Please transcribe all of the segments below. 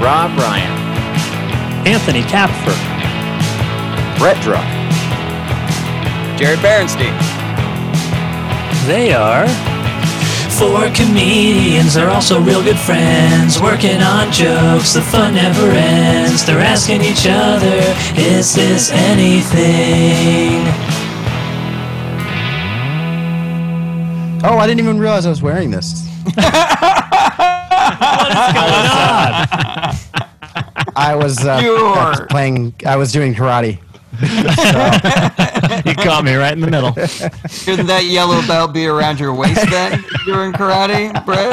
Rob Ryan, Anthony Tapfer, Brett Druck, Jared Berenstein. They are. Four comedians they're also real good friends, working on jokes. The fun never ends. They're asking each other, "Is this anything?" Oh, I didn't even realize I was wearing this. I was, uh, I was Sure. playing. I was doing karate. You caught me right in the middle. Shouldn't that yellow belt be around your waist then during karate, Brett?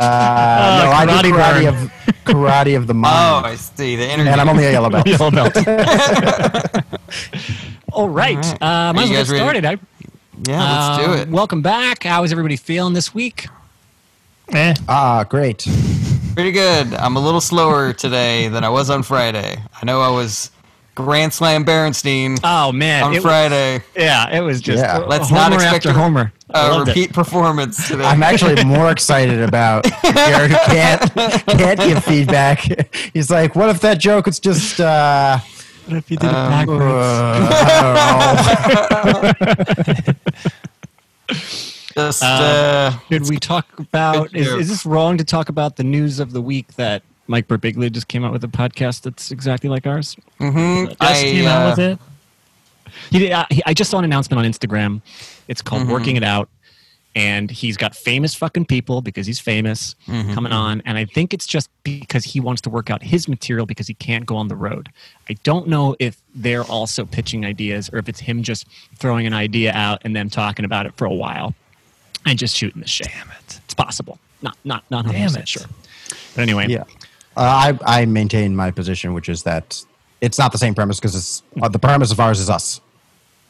Uh, no, I do karate karate burn. of karate of the mind. Oh, I see. The energy. and I'm only a yellow belt. Yellow belt. All right. right. Uh, might you as well guys get ready? started. I, yeah, let's do Uh, it. Welcome back. How is everybody feeling this week? Eh, Ah, great. Pretty good. I'm a little slower today than I was on Friday. I know I was Grand Slam Berenstein Oh man, on it- Friday. yeah, it was just Yeah. Let's homer not expect after a- homer. A loved it. repeat performance today. I'm actually more excited about Jared who can't can't give feedback. He's like, what if that joke was just uh, If you did Um, backwards? I. Just Uh, Should we talk about? Is, is this wrong to talk about the news of the week that Mike Birbiglia just came out with a podcast that's exactly like ours? mhm, just I, came out uh, with it. He, did, uh, he, I just saw an announcement on Instagram. It's called Mhm. Working It Out, and he's got famous fucking people because he's famous Mhm. coming on. And I think it's just because he wants to work out his material because he can't go on the road. I don't know if they're also pitching ideas or if it's him just throwing an idea out and them talking about it for a while and just shooting the shit. Damn it. It's possible. Not not not Damn it. sure. But anyway, Yeah, uh, I I maintain my position, which is that it's not the same premise because it's uh, the premise of ours is us.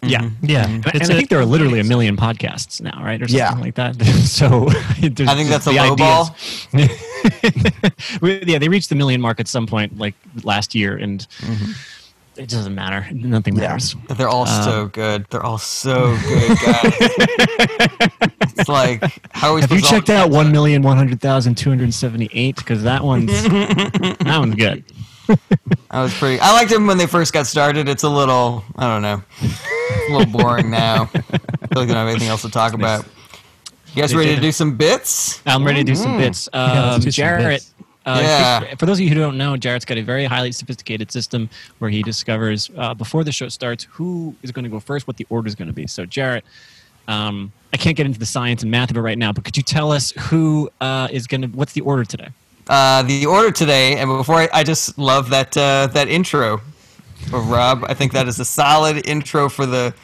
Yeah. Yeah. And, it's and I a- think there are literally a million podcasts now, right, or something Yeah. like that. so I think that's a low ball. Yeah, they reached the million mark at some point, like last year, and Mm-hmm. it doesn't matter. Nothing Yeah. matters. They're all Um, so good. They're all so good, guys. it's like how are we Have you checked out one million one hundred thousand two hundred seventy-eight? Because that one's that one's good. I was pretty. I liked them when they first got started. It's a little. I don't know. A little boring now. I feel like they don't have anything else to talk about. You guys They ready to do some bits? I'm ready to do some bits. Um, let's some Jared. bits. Uh, Yeah. For those of you who don't know, Jared's got a very highly sophisticated system where he discovers uh, before the show starts who is going to go first, what the order is going to be. So, Jarrett, um, I can't get into the science and math of it right now, but could you tell us who uh, is going to? What's the order today? Uh, the order today, and before I, I just love that uh, that intro of Rob. I think that is a solid intro for the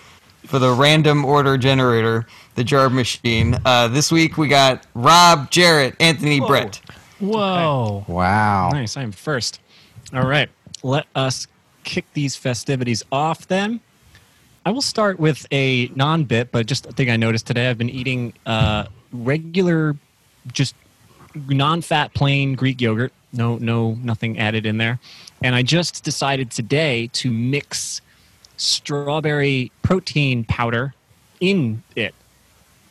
for the random order generator, the jar machine. Uh, this week we got Rob, Jared, Anthony, Brett. Whoa. Wow. Nice. I'm first. All right. Let us kick these festivities off then. I will start with a non bit, but just a thing I noticed today. I've been eating uh, regular, just non fat, plain Greek yogurt. No, no, nothing added in there. And I just decided today to mix strawberry protein powder in it.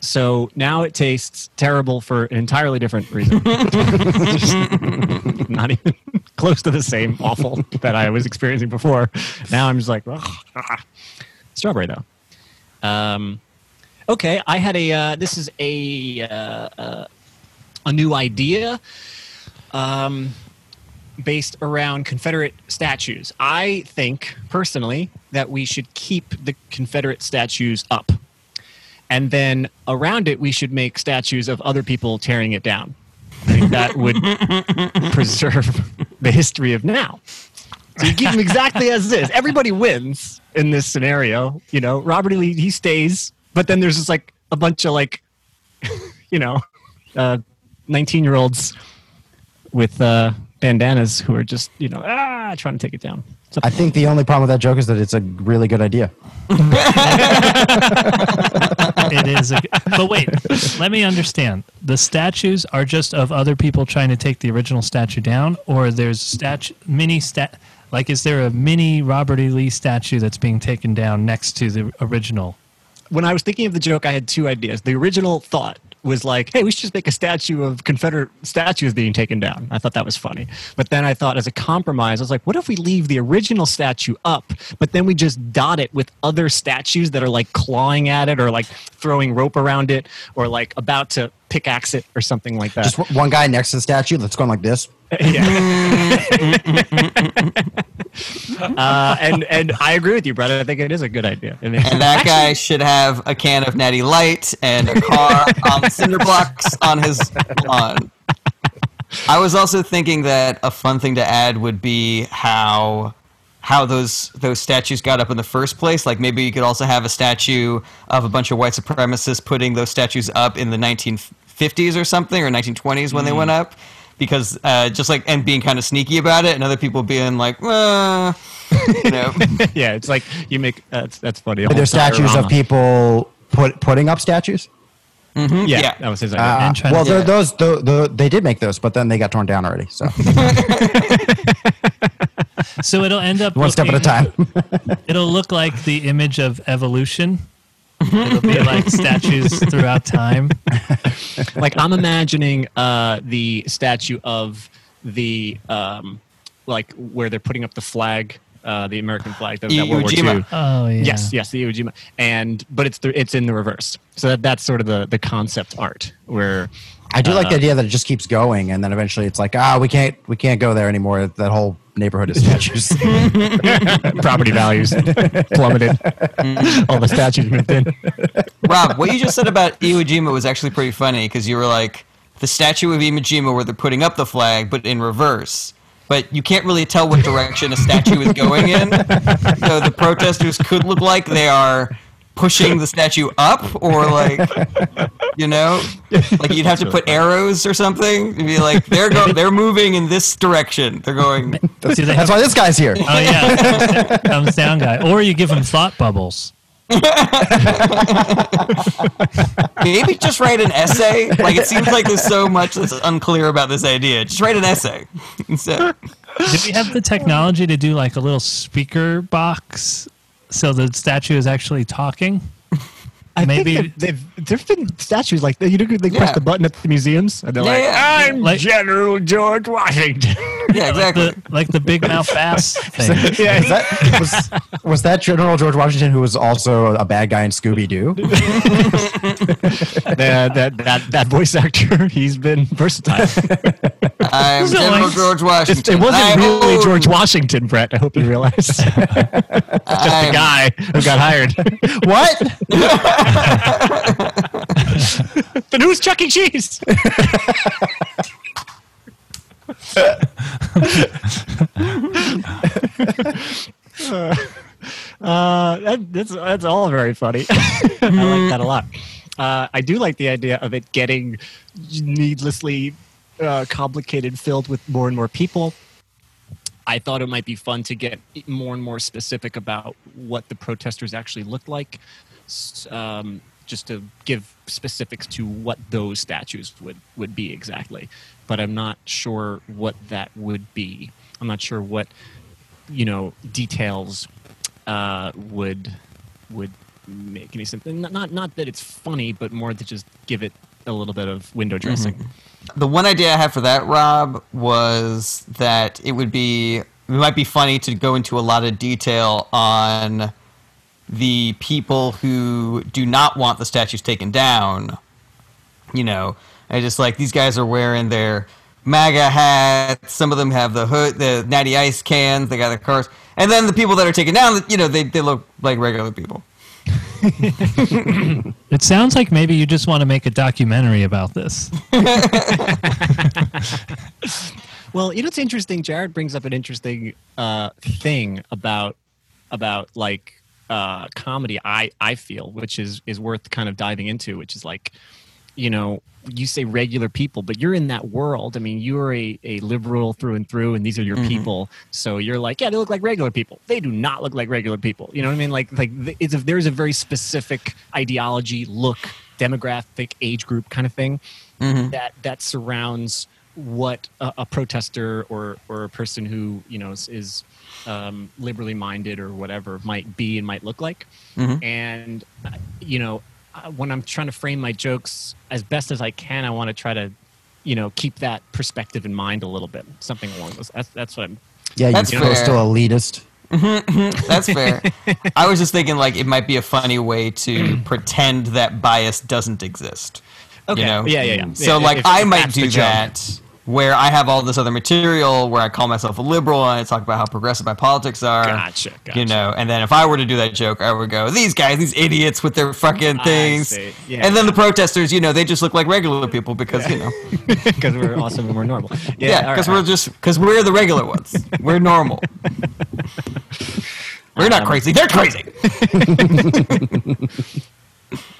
So now it tastes terrible for an entirely different reason. Not even close to the same awful that I was experiencing before. Now I'm just like, ah." strawberry though. Um, okay, I had a. Uh, this is a uh, uh, a new idea. Um, based around Confederate statues. I think personally that we should keep the Confederate statues up. And then around it, we should make statues of other people tearing it down. I think that would preserve the history of now. So you keep them exactly as it is. Everybody wins in this scenario. You know, Robert E. Lee, he stays, but then there's just like a bunch of like, you know, 19 year olds with uh, bandanas who are just, you know, ah, trying to take it down. So I think the only problem with that joke is that it's a really good idea. it is. A, but wait, let me understand. The statues are just of other people trying to take the original statue down, or there's statue mini stat. Like, is there a mini Robert E. Lee statue that's being taken down next to the original? when I was thinking of the joke, I had two ideas. The original thought was like, "Hey, we should just make a statue of Confederate statues being taken down." I thought that was funny, but then I thought, as a compromise, I was like, "What if we leave the original statue up, but then we just dot it with other statues that are like clawing at it, or like throwing rope around it, or like about to pickaxe it, or something like that?" Just one guy next to the statue that's going like this. Yeah. uh, and and I agree with you, Brett. I think it is a good idea. And, And that guy should have a can of Natty Light and a car on cinder blocks on his lawn. I was also thinking that a fun thing to add would be how how those those statues got up in the first place. Like maybe you could also have a statue of a bunch of white supremacists putting those statues up in the 1950s or something or 1920s when they went up. Because uh, just like and being kind of sneaky about it, and other people being like, uh, you know, yeah, it's like you make that's that's funny. A Are there statues of people put putting up statues? Yeah, Yeah. that was his idea. Uh, And trying to- well, Yeah. those tho- tho- they did make those, but then they got torn down already. So So it'll end up one step at a time. It'll look like the image of evolution. It'll be like statues throughout time. like I'm imagining uh, the statue of the um, like where they're putting up the flag, uh, the American flag, that, that Iwo World War Jima. II. Oh yeah. Yes, yes, the Iwo Jima, and but it's the, it's in the reverse. So that, that's sort of the the concept art where I do like Uh, the idea that it just keeps going, and then eventually it's like, ah, we can't we can't go there anymore. That whole neighborhood is statues. property values plummeted. All the statues moved in. Rob, what you just said about Iwo Jima was actually pretty funny because you were like the statue of Iwo Jima where they're putting up the flag, but in reverse. But you can't really tell what direction a statue is going in. So the protesters could look like they are pushing the statue up, or like, you know, like you'd have to put arrows or something to be like they're go- they're moving in this direction. They're going. that's, Do they that's why this guy's here. Oh yeah. Thumbs down- Thumbs down guy. Or you give him thought bubbles. Maybe just write an essay. Like it seems like there's so much that's unclear about this idea. Just write an essay instead. Do we have the technology to do like a little speaker box so the statue is actually talking? I Maybe- think they've there've been statues like that. You know, they press Yeah. the button at the museums, and they're Yeah, like, "I'm Like- General George Washington." Yeah, exactly. The, like the big mouth bass thing. yeah, Is that, was, was that General George Washington who was also a bad guy in Scooby Doo? that, that that that voice actor, he's been versatile. I'm So, General like- George Washington. it wasn't I really own- George Washington, Brett. I hope you realize. Just the I'm- guy who got hired. what? then who's Chuck E. Cheese? Uh, that, that's that's all very funny. I like that a lot. Uh, I do like the idea of it getting needlessly uh, complicated, filled with more and more people. I thought it might be fun to get more and more specific about what the protesters actually looked like, um, just to give specifics to what those statues would, would be exactly. But I'm not sure what that would be. I'm not sure what you know details uh, would would make any sense. Not, not not that it's funny, but more to just give it a little bit of window dressing. The one idea I had for that, Rob, was that it would be it might be funny to go into a lot of detail on the people who do not want the statues taken down. You know, I just like these guys are wearing their MAGA hats. Some of them have the hood, the natty ice cans. They got their cars, and then the people that are taken down, you know, they they look like regular people. It sounds like maybe you just want to make a documentary about this. Well, you know it's interesting? Jared brings up an interesting uh, thing about about like uh, comedy. I I feel, which is is worth kind of diving into, which is like, you know, you say regular people, but you're in that world. I mean, you're a, a liberal through and through, and these are your people. So you're like, yeah, they look like regular people. They do not look like regular people. You know what I mean? Like like it's a, there's a very specific ideology, look, demographic, age group kind of thing that that surrounds what a, a protester or or a person who you know is, is um, liberally minded or whatever might be and might look like. And uh, you know, when I'm trying to frame my jokes as best as I can, I want to try to, you know, keep that perspective in mind a little bit. Something along those. That's that's what I'm. Yeah, you're still fair. elitist. Mm-hmm, mm-hmm, that's fair. I was just thinking like it might be a funny way to pretend that bias doesn't exist. Okay. You know? Yeah, yeah, yeah. So Yeah, like I might that's the do joke. that where I have all this other material where I call myself a liberal and I talk about how progressive my politics are. Gotcha, gotcha. You know, and then if I were to do that joke, I would go, "These guys, these idiots with their fucking things." Yeah. And then the protesters, you know, they just look like regular people because you know, because we're awesome and we're normal. yeah, because right, we're just because we're the regular ones. We're normal. we're not Um, crazy. They're crazy.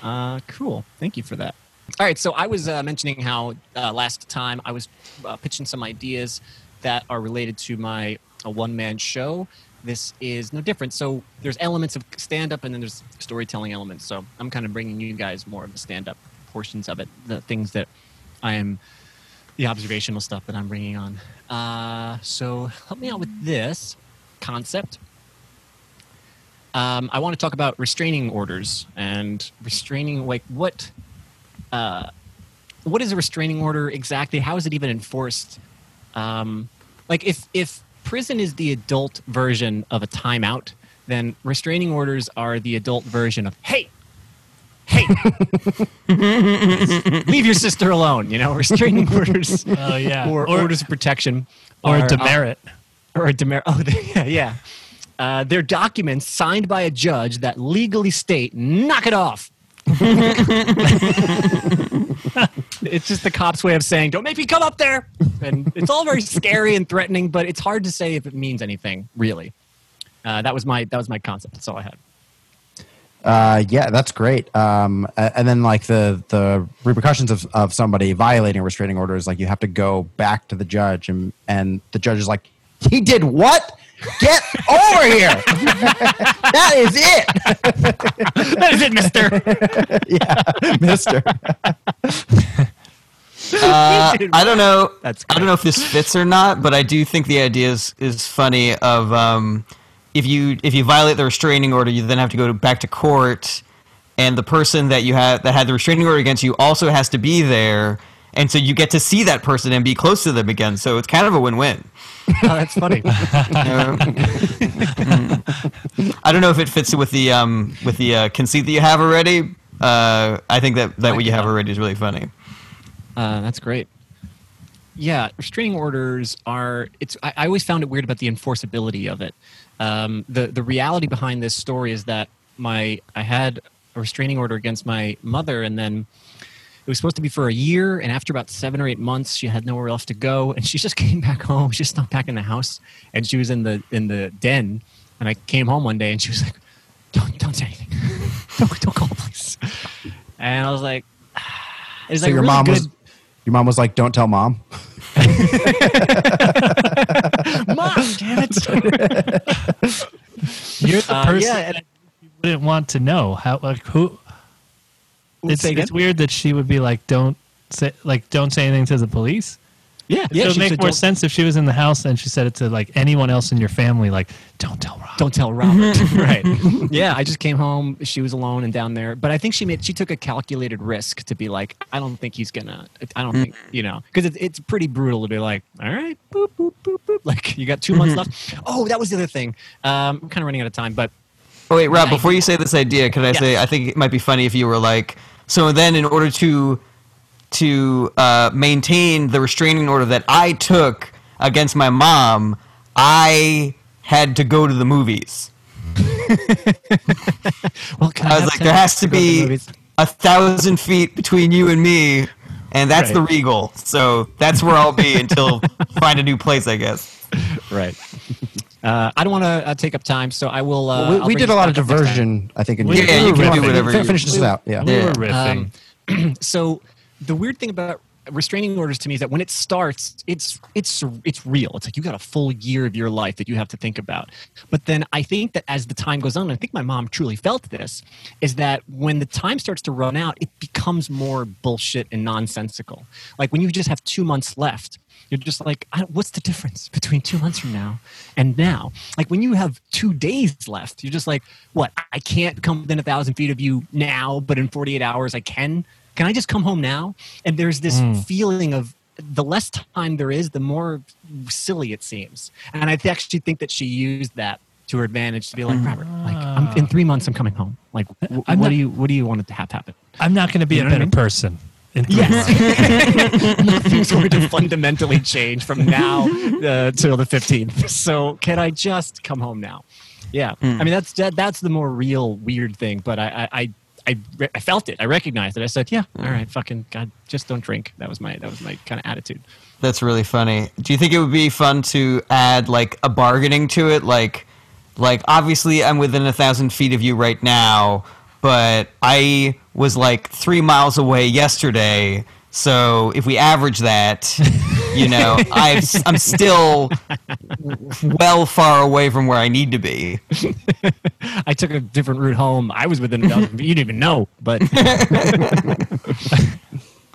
Uh, cool. Thank you for that. All right. So I was uh, mentioning how uh, last time I was uh, pitching some ideas that are related to my one man show. This is no different. So there's elements of stand up and then there's storytelling elements. So I'm kind of bringing you guys more of the stand up portions of it, the things that I am, the observational stuff that I'm bringing on. Uh, so help me out with this concept. Um, I want to talk about restraining orders and restraining, like what, uh, what is a restraining order exactly? How is it even enforced? Um, like if if prison is the adult version of a timeout, then restraining orders are the adult version of hey, hey, leave your sister alone. You know, restraining orders Oh yeah. or, or orders of protection or are, uh, demerit. or a demerit. Oh, they- yeah, yeah. Uh, they're documents signed by a judge that legally state, "Knock it off." It's just the cop's way of saying, "Don't make me come up there." And it's all very scary and threatening, but it's hard to say if it means anything really. Uh, that was my that was my concept. That's all I had. Uh, yeah, that's great. Um, and then like the the repercussions of, of somebody violating a restraining order is like you have to go back to the judge and and the judge is like, he did what? Get over here. that is it, that is it, Mister. yeah, Mister. Uh, I don't know. That's I don't know if this fits or not, but I do think the idea is, is funny. Of um, if you if you violate the restraining order, you then have to go to, back to court, and the person that you have that had the restraining order against you also has to be there, and so you get to see that person and be close to them again. So it's kind of a win-win. Oh, that's funny. I don't know if it fits with the um, with the uh, conceit that you have already. Uh, I think that that what you have already is really funny. Uh, that's great. Yeah, restraining orders are. It's. I, I always found it weird about the enforceability of it. Um, the the reality behind this story is that my I had a restraining order against my mother, and then it was supposed to be for a year. And after about seven or eight months, she had nowhere else to go, and she just came back home. She just not back in the house, and she was in the in the den. And I came home one day, and she was like, "Don't don't say anything. don't don't call the police." And I was like, "It's So like your really mom good." was your mom was like, don't tell mom. Mom, damn it. You're the Uh, person yeah, and- that you wouldn't want to know how like who. It's, it's weird that she would be like, don't say like, don't say anything to the police. yeah, it yeah. would make more sense if she was in the house and she said it to like anyone else in your family, like, don't tell Rob. Don't tell Robert. right. Yeah, I just came home. She was alone and down there. But I think she made she took a calculated risk to be like, I don't think he's gonna. I don't think you know, because it's it's pretty brutal to be like, all right, boop boop boop boop. Like you got 2 months left. Oh, that was the other thing. Um, I'm kind of running out of time, but Oh wait, Rob. Before you say this idea, could I Yes. say I think it might be funny if you were like, so then in order to to uh, maintain the restraining order that I took against my mom, I had to go to the movies. well, can I was like, there has to the be movies? a thousand feet between you and me, and that's the Regal. So that's where I'll be until find a new place, I guess. right. Uh, I don't want to uh, take up time, so I will. Uh, we we did a lot of back up next time. diversion, I think. In Yeah, your- you can Fin- do whatever fin- you- Finish this out. Yeah. We Yeah. were riffing. Um, so the weird thing about restraining orders to me is that when it starts, it's it's it's real. It's like you got a full year of your life that you have to think about. But then I think that as the time goes on, I think my mom truly felt this, is that when the time starts to run out, it becomes more bullshit and nonsensical. Like when you just have two months left, you're just like, I what's the difference between two months from now and now? Like when you have two days left, you're just like, what? I can't come within a thousand feet of you now, but in 48 hours I can. Can I just come home now? And there's this mm. feeling of the less time there is, the more silly it seems. And I actually think that she used that to her advantage to be like, Robert, like I'm, in mm. three months I'm coming home. Like, wh- what not- do you what do you want it to have happen? I'm not going to be You a what I better mean? person. Yes. Nothing's going to fundamentally change from now uh, till the 15th. So can I just come home now? Yeah. I mean, that's that, that's the more real weird thing. But I, I, I, I, re- I felt it. I recognized it. I said, yeah, all right, fucking God, just don't drink. That was my, that was my kind of attitude. That's really funny. Do you think it would be fun to add like a bargaining to it? Like, like obviously I'm within a thousand feet of you right now, but I was like three miles away yesterday. So if we average that, you know, I've, I'm still well far away from where I need to be. I took a different route home. I was within a thousand. you didn't even know, but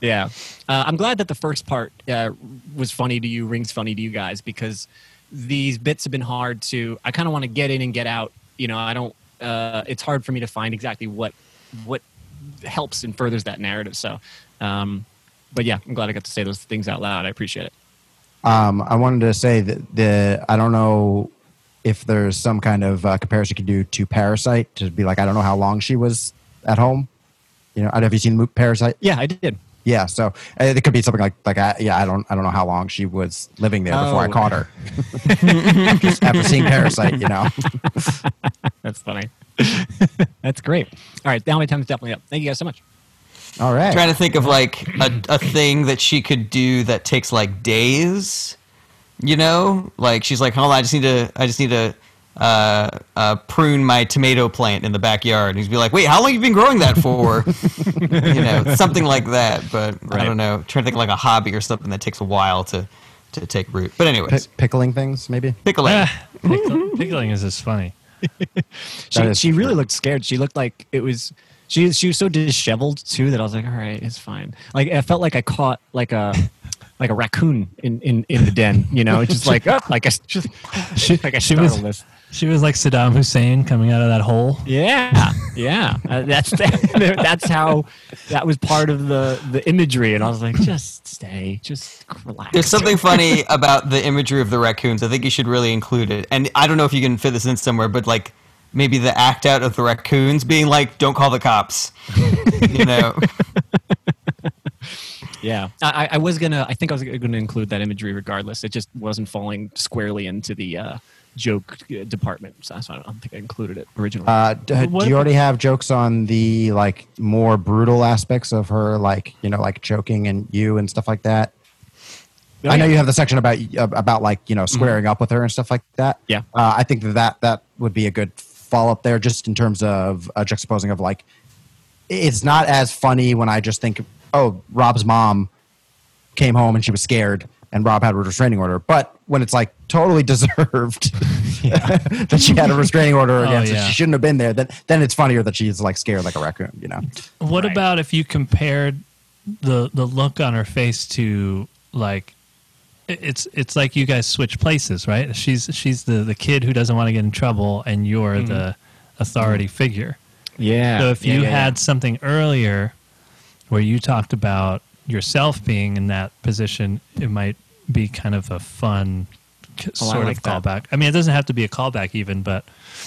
yeah, uh, I'm glad that the first part uh, was funny to you, rings funny to you guys because these bits have been hard to. I kind of want to get in and get out. You know, I don't. Uh, it's hard for me to find exactly what what helps and furthers that narrative. So, um, but yeah, I'm glad I got to say those things out loud. I appreciate it. Um, I wanted to say that the I don't know if there's some kind of uh, comparison you can do to Parasite to be like I don't know how long she was at home. You know, I have you seen Parasite? Yeah, I did. Yeah, so uh, it could be something like like I, yeah I don't I don't know how long she was living there before I Oh. caught her. Just after seeing Parasite, you know. That's funny. That's great. All right, now my time is definitely up. Thank you guys so much. All right. trying to think of like a, a thing that she could do that takes like days you know like she's like hold on i just need to i just need to uh, uh, prune my tomato plant in the backyard and he's be like wait how long you been growing that for you know something like that but i don't know trying to think of like a hobby or something that takes a while to to take root but Pi anyways pickling things, maybe. pickling Ah, pickle- pickling is just funny. She, is she really looked scared. She looked like it was. She she was so disheveled too that I was like, all right, it's fine. Like I felt like I caught like a like a raccoon in in, in the den. You know, it's just like oh, like I just like I she was- startled this. She was like Saddam Hussein coming out of that hole. Yeah, yeah. Uh, that's that's how that was part of the the imagery, and I was like, just stay, just relax. There's something funny about the imagery of the raccoons. I think you should really include it. And I don't know if you can fit this in somewhere, but like maybe the act out of the raccoons being like, "Don't call the cops," you know. Yeah, I, I- I was gonna. I think I was gonna include that imagery regardless. It just wasn't falling squarely into the uh, joke uh, department, so that's why I don't think I included it originally. Uh, d- do you already have jokes on the like more brutal aspects of her, like you know, like choking and you and stuff like that? Oh, I know yeah. you have the section about about like you know squaring up with her and stuff like that. Yeah. uh, I think that, that that would be a good follow up there, just in terms of uh, juxtaposing of like, it's not as funny when I just think, oh, Rob's mom came home and she was scared, and Rob had a restraining order. But when it's like totally deserved that she had a restraining order Oh, against her, yeah. she shouldn't have been there. Then then it's funnier that she's like scared like a raccoon. You know. What Right. about if you compared the the look on her face to like it's it's like you guys switch places, right? She's she's the the kid who doesn't want to get in trouble, and you're mm-hmm. the authority mm-hmm. figure. yeah. So if yeah, you yeah, had yeah. something earlier where you talked about yourself being in that position, it might be kind of a fun Oh, sort like of that. callback. I mean, it doesn't have to be a callback even, but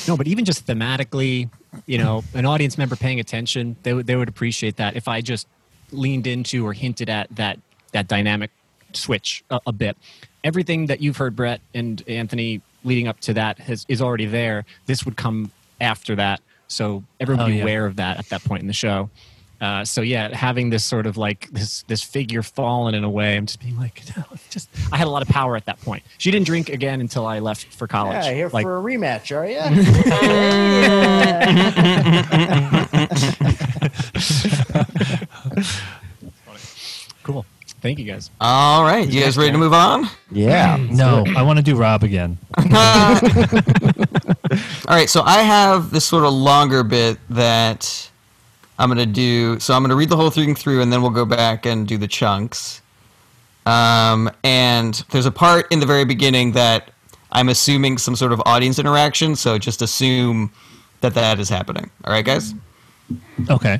no, but even just thematically, you know, an audience member paying attention, they would they would appreciate that if I just leaned into or hinted at that that dynamic switch a, a bit. Everything that you've heard, Brett and Anthony, leading up to that has is already there. This would come after that, so everyone Oh, be yeah. aware of that at that point in the show. Uh, so yeah, having this sort of like this this figure fallen in a way, I'm just being like, no, just I had a lot of power at that point. She didn't drink again until I left for college. Yeah, like, for a rematch, are you? Cool. Thank you guys. All right, you guys ready to move on? Yeah. No, I want to do Rob again. All right, so I have this sort of longer bit that I'm gonna do. So I'm gonna read the whole thing through, and then we'll go back and do the chunks. Um, and there's a part in the very beginning that I'm assuming some sort of audience interaction. So just assume that that is happening. All right, guys. Okay.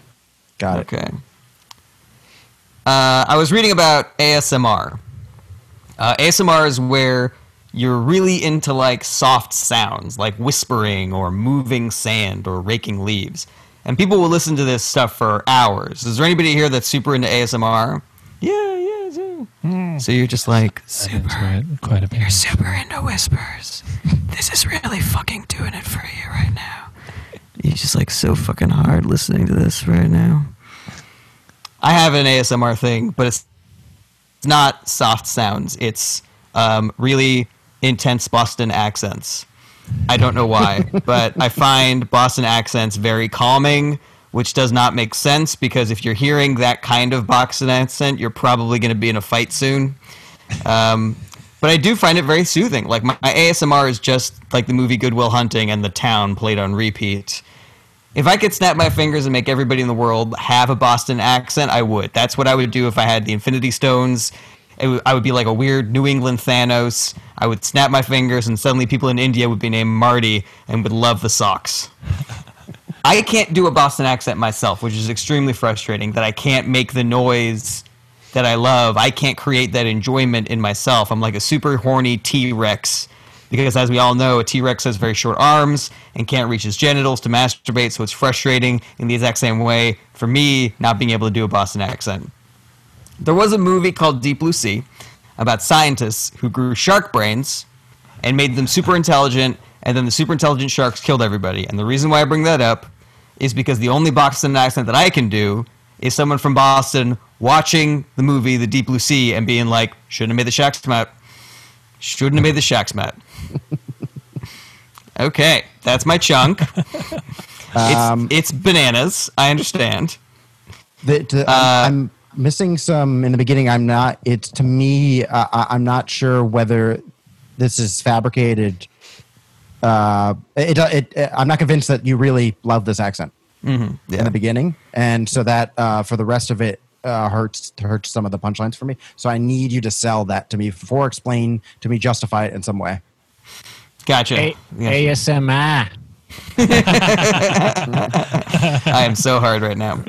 Got it. Okay. Uh, I was reading about ASMR. Uh, ASMR is where you're really into like soft sounds, like whispering or moving sand or raking leaves. And people will listen to this stuff for hours. Is there anybody here that's super into ASMR? Yeah, yeah, yeah. So you're just like super, Quite a bit. you're super into whispers. This is really fucking doing it for you right now. You're just like so fucking hard listening to this right now. I have an ASMR thing, but it's it's not soft sounds. It's um, really intense Boston accents. I don't know why, but I find Boston accents very calming, which does not make sense because if you're hearing that kind of Boston accent, you're probably going to be in a fight soon. Um, but I do find it very soothing. Like my, my ASMR is just like the movie Good Will Hunting and The Town played on repeat. If I could snap my fingers and make everybody in the world have a Boston accent, I would. That's what I would do if I had the Infinity Stones. W- I would be like a weird New England Thanos. I would snap my fingers, and suddenly people in India would be named Marty and would love the socks. I can't do a Boston accent myself, which is extremely frustrating that I can't make the noise that I love. I can't create that enjoyment in myself. I'm like a super horny T Rex because, as we all know, a T Rex has very short arms and can't reach his genitals to masturbate, so it's frustrating in the exact same way for me not being able to do a Boston accent. There was a movie called Deep Blue Sea about scientists who grew shark brains and made them super intelligent, and then the super intelligent sharks killed everybody. And the reason why I bring that up is because the only Boston accent that I can do is someone from Boston watching the movie The Deep Blue Sea and being like, shouldn't have made the Shaq's mat. Shouldn't have made the Shaq's mat. okay, that's my chunk. Um, it's, it's bananas. I understand. The, to, Uh, I'm missing some in the beginning. I'm not. It's to me. Uh, I- I'm not sure whether this is fabricated. Uh, it, it, it. I'm not convinced that you really love this accent in the beginning, and so that uh, for the rest of it uh, hurts hurts some of the punchlines for me. So I need you to sell that to me before explain to me, justify it in some way. Gotcha. A- Yeah. ASMR. I am so hard right now.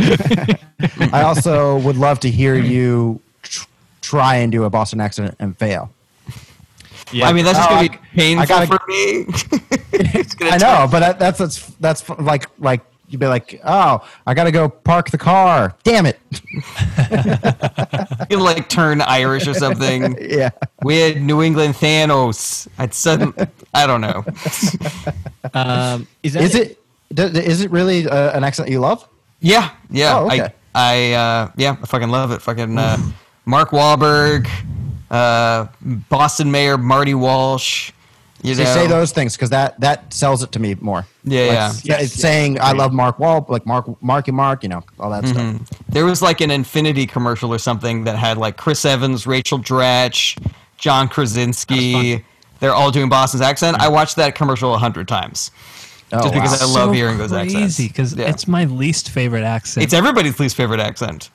I also would love to hear you tr- try and do a Boston accent and fail. Yeah. I mean, that's just Oh, gonna I- be painful I gotta- for me. I take- know, but that, that's that's that's like like you'd be like, oh, I gotta go park the car. Damn it! You'll like turn Irish or something. Yeah. We had New England Thanos. I'd sudden, I don't know. um, is that Is it d- d- is it really uh, an accent you love? Yeah, yeah. Oh, okay. I, I, uh, yeah, I fucking love it. Fucking uh, Mark Wahlberg, uh, Boston Mayor Marty Walsh. You know, say those things because that that sells it to me more. Yeah, Like, yeah. s- Yes, it's yes, saying I love Mark Wall, like Mark Marky Mark, you know, all that stuff. Mm-hmm. There was like an Infinity commercial or something that had like Chris Evans, Rachel Dratch, John Krasinski. They're all doing Boston's accent. I watched that commercial a hundred times Oh, just because I love So hearing those accents. Crazy because Yeah. it's my least favorite accent. It's everybody's least favorite accent.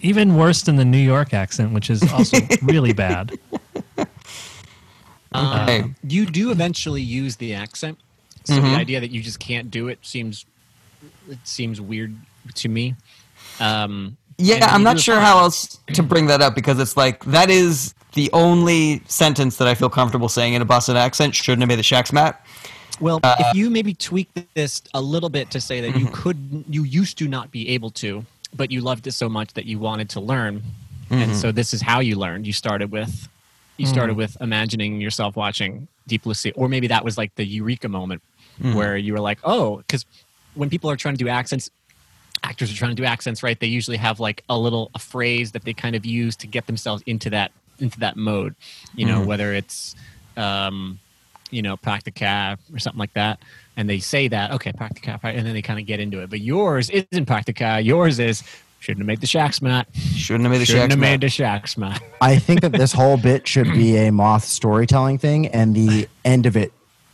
even worse than the New York accent, which is also really bad. Hey. You do eventually use the accent, so the idea that you just can't do it seems it seems weird to me. Um, Yeah, I'm not sure how else to bring that up because it's like that is the only sentence that I feel comfortable saying in a Boston accent. Shouldn't have made the Shaq's Matt. Well, Uh, if you maybe tweak this a little bit to say that you Mm-hmm. could, you used to not be able to, but you loved it so much that you wanted to learn, Mm-hmm. and so this is how you learned. You started with, you started with imagining yourself watching Deep Blue Sea, or maybe that was like the eureka moment Mm-hmm. where you were like, oh, because when people are trying to do accents, actors are trying to do accents, right? They usually have like a little a phrase that they kind of use to get themselves into that into that mode. You know, whether it's um, you know, practica or something like that. And they say that, okay, practica, right? and then they kind of get into it. But yours isn't practica. Yours is Shouldn't have made the Shax mat. Shouldn't have made the shacks. Shouldn't Shax have made the Shax mat. I think that this whole bit should be a moth storytelling thing, and the end of it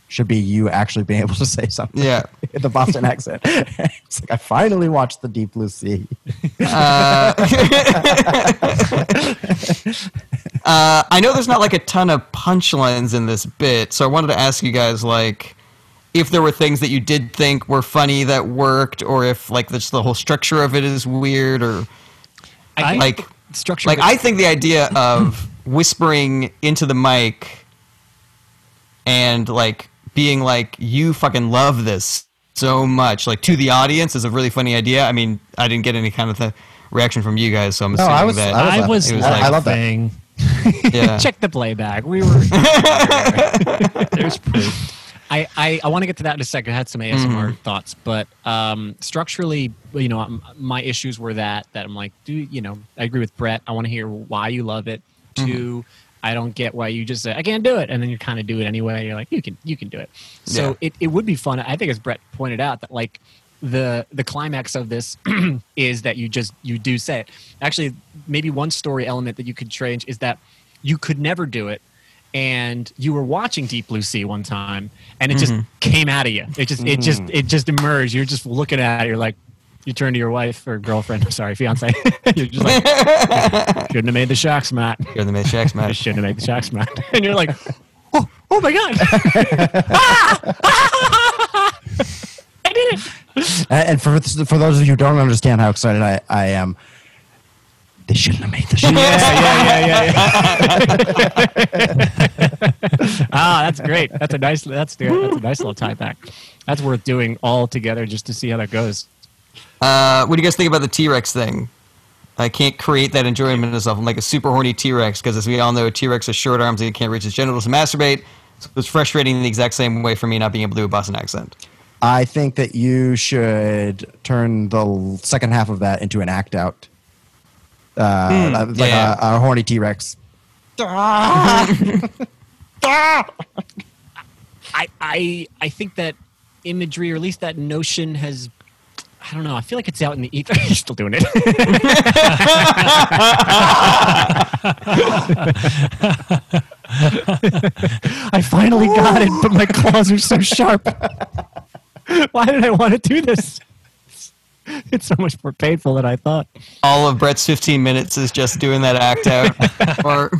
should be you actually being able to say something. Yeah. the Boston accent. it's like I finally watched the Deep Blue Sea. Uh, I know there's not like a ton of punchlines in this bit, so I wanted to ask you guys like if there were things that you did think were funny that worked, or if like the, the whole structure of it is weird, or I like structure. like I think the idea of whispering into the mic and like being like you fucking love this so much like to the audience is a really funny idea. I mean, I didn't get any kind of the reaction from you guys, so I'm No, assuming I was- that I I was, It was I- I love that. yeah. check the playback. We were. There's proof. I, I, I want to get to that in a second. I had some ASMR thoughts, but um, structurally, you know, um, my issues were that that I'm like, do you know? I agree with Brett. I want to hear why you love it. Two, I don't get why you just say I can't do it, and then you kind of do it anyway. You're like, you can you can do it. So Yeah. it, it would be fun. I think as Brett pointed out that like the the climax of this is that you just you do say it. Actually, maybe one story element that you could change is that you could never do it and you were watching Deep Blue Sea one time, and it just came out of you. It just, it just, it just emerged. You're just looking at it. You're like, you turn to your wife or girlfriend. I'm sorry, fiance. you're just like, shouldn't have made the shocks mat. You're the Mid Shacks I match. shouldn't have made the shocks mat. And you're like, oh, oh my god, Ah! I did it. And and for for those of you who don't understand how excited I, I am, they shouldn't have made the show. Yeah, yeah, yeah, yeah, yeah. ah, that's great. That's a nice. That's that's a nice little tie back. That's worth doing all together just to see how that goes. Uh, what do you guys think about the T Rex thing? I can't create that enjoyment in myself. I'm like a super horny T Rex because, as we all know, T Rex has short arms and he can't reach his genitals to masturbate. So it's frustrating in the exact same way for me not being able to do a Boston accent. I think that you should turn the second half of that into an act out. Uh, uh, like yeah. a, a horny T Rex. I, I, I think that imagery, or at least that notion, has. I don't know. I feel like it's out in the ether. You're still doing it. I finally got it, but my claws are so sharp. Why did I want to do this? It's so much more painful than I thought. All of Brett's 15 minutes is just doing that act out. or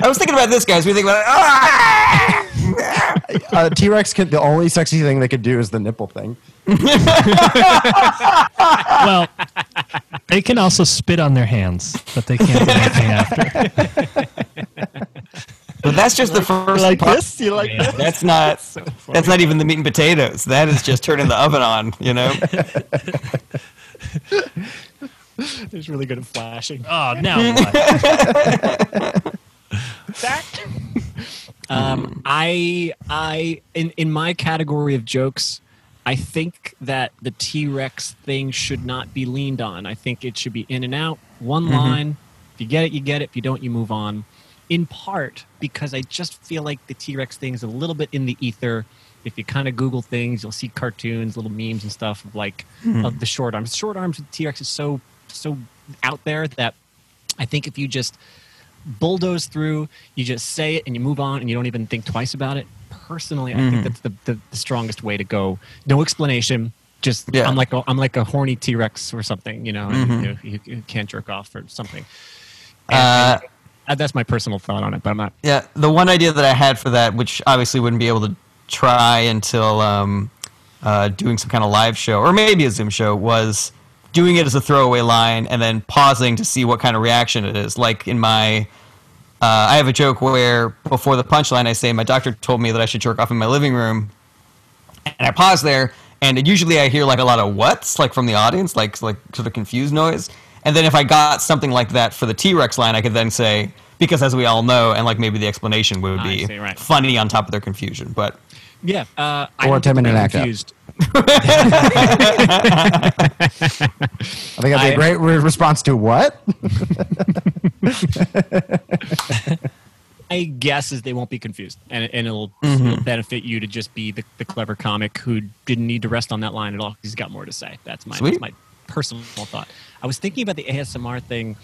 I was thinking about this, guys. We think about ah! Uh, T Rex could. The only sexy thing they could do is the nipple thing. Well, they can also spit on their hands, but they can't do anything after. But that's just the first part. You like Yeah. That's not. That's not even the meat and potatoes. That is just turning the oven on. You know. It's really good at flashing. Oh, now what? Um, I, I, in in my category of jokes, I think that the T Rex thing should not be leaned on. I think it should be in and out, one line. If you get it, you get it. If you don't, you move on. In part because I just feel like the T Rex thing is a little bit in the ether. If you kind of Google things, you'll see cartoons, little memes and stuff of like hmm. of the short arms. Short arms with T Rex is so so out there that I think if you just bulldoze through, you just say it and you move on and you don't even think twice about it. Personally, I think hmm. that's the, the, the strongest way to go. No explanation. Just Yeah. I'm like a, I'm like a horny T Rex or something, you know, and, mm-hmm. you, know, you, you can't jerk off or something. And- Uh, and that's my personal thought on it, but I'm not. Yeah, the one idea that I had for that, which obviously wouldn't be able to try until um, uh, doing some kind of live show or maybe a Zoom show, was doing it as a throwaway line and then pausing to see what kind of reaction it is. Like in my, uh, I have a joke where before the punchline, I say my doctor told me that I should jerk off in my living room, and I pause there, and usually I hear like a lot of whats like from the audience, like like sort of confused noise. And then if I got something like that for the T Rex line, I could then say because as we all know, and like maybe the explanation would be see, right. funny on top of their confusion. But Yeah. Uh, I Or don't think 10-minute act confused. I think that'd be I- a great re- response to what? My guess is they won't be confused, and, and it'll, Mm-hmm. it'll benefit you to just be the, the clever comic who didn't need to rest on that line at all. 'cause He's got more to say. That's my that's my personal thought. I was thinking about the ASMR thing,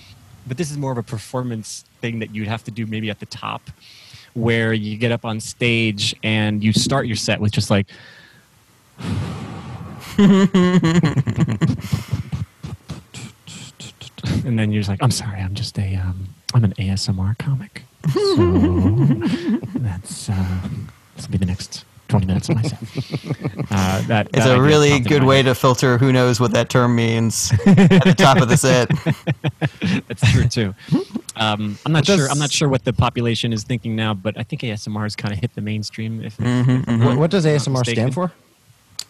but this is more of a performance thing that you'd have to do maybe at the top, where you get up on stage and you start your set with just like. and then you're just like, I'm sorry, I'm just a, um, I'm an ASMR comic. So that's uh, this will be the next 20 minutes of my set. Uh, that, It's that a really good way to filter who knows what that term means at the top of the set. That's true too. Um, I'm not does- sure. I'm not sure what the population is thinking now, but I think ASMR has kind of hit the mainstream. If, if I'm What, what does ASMR mistaken. stand for?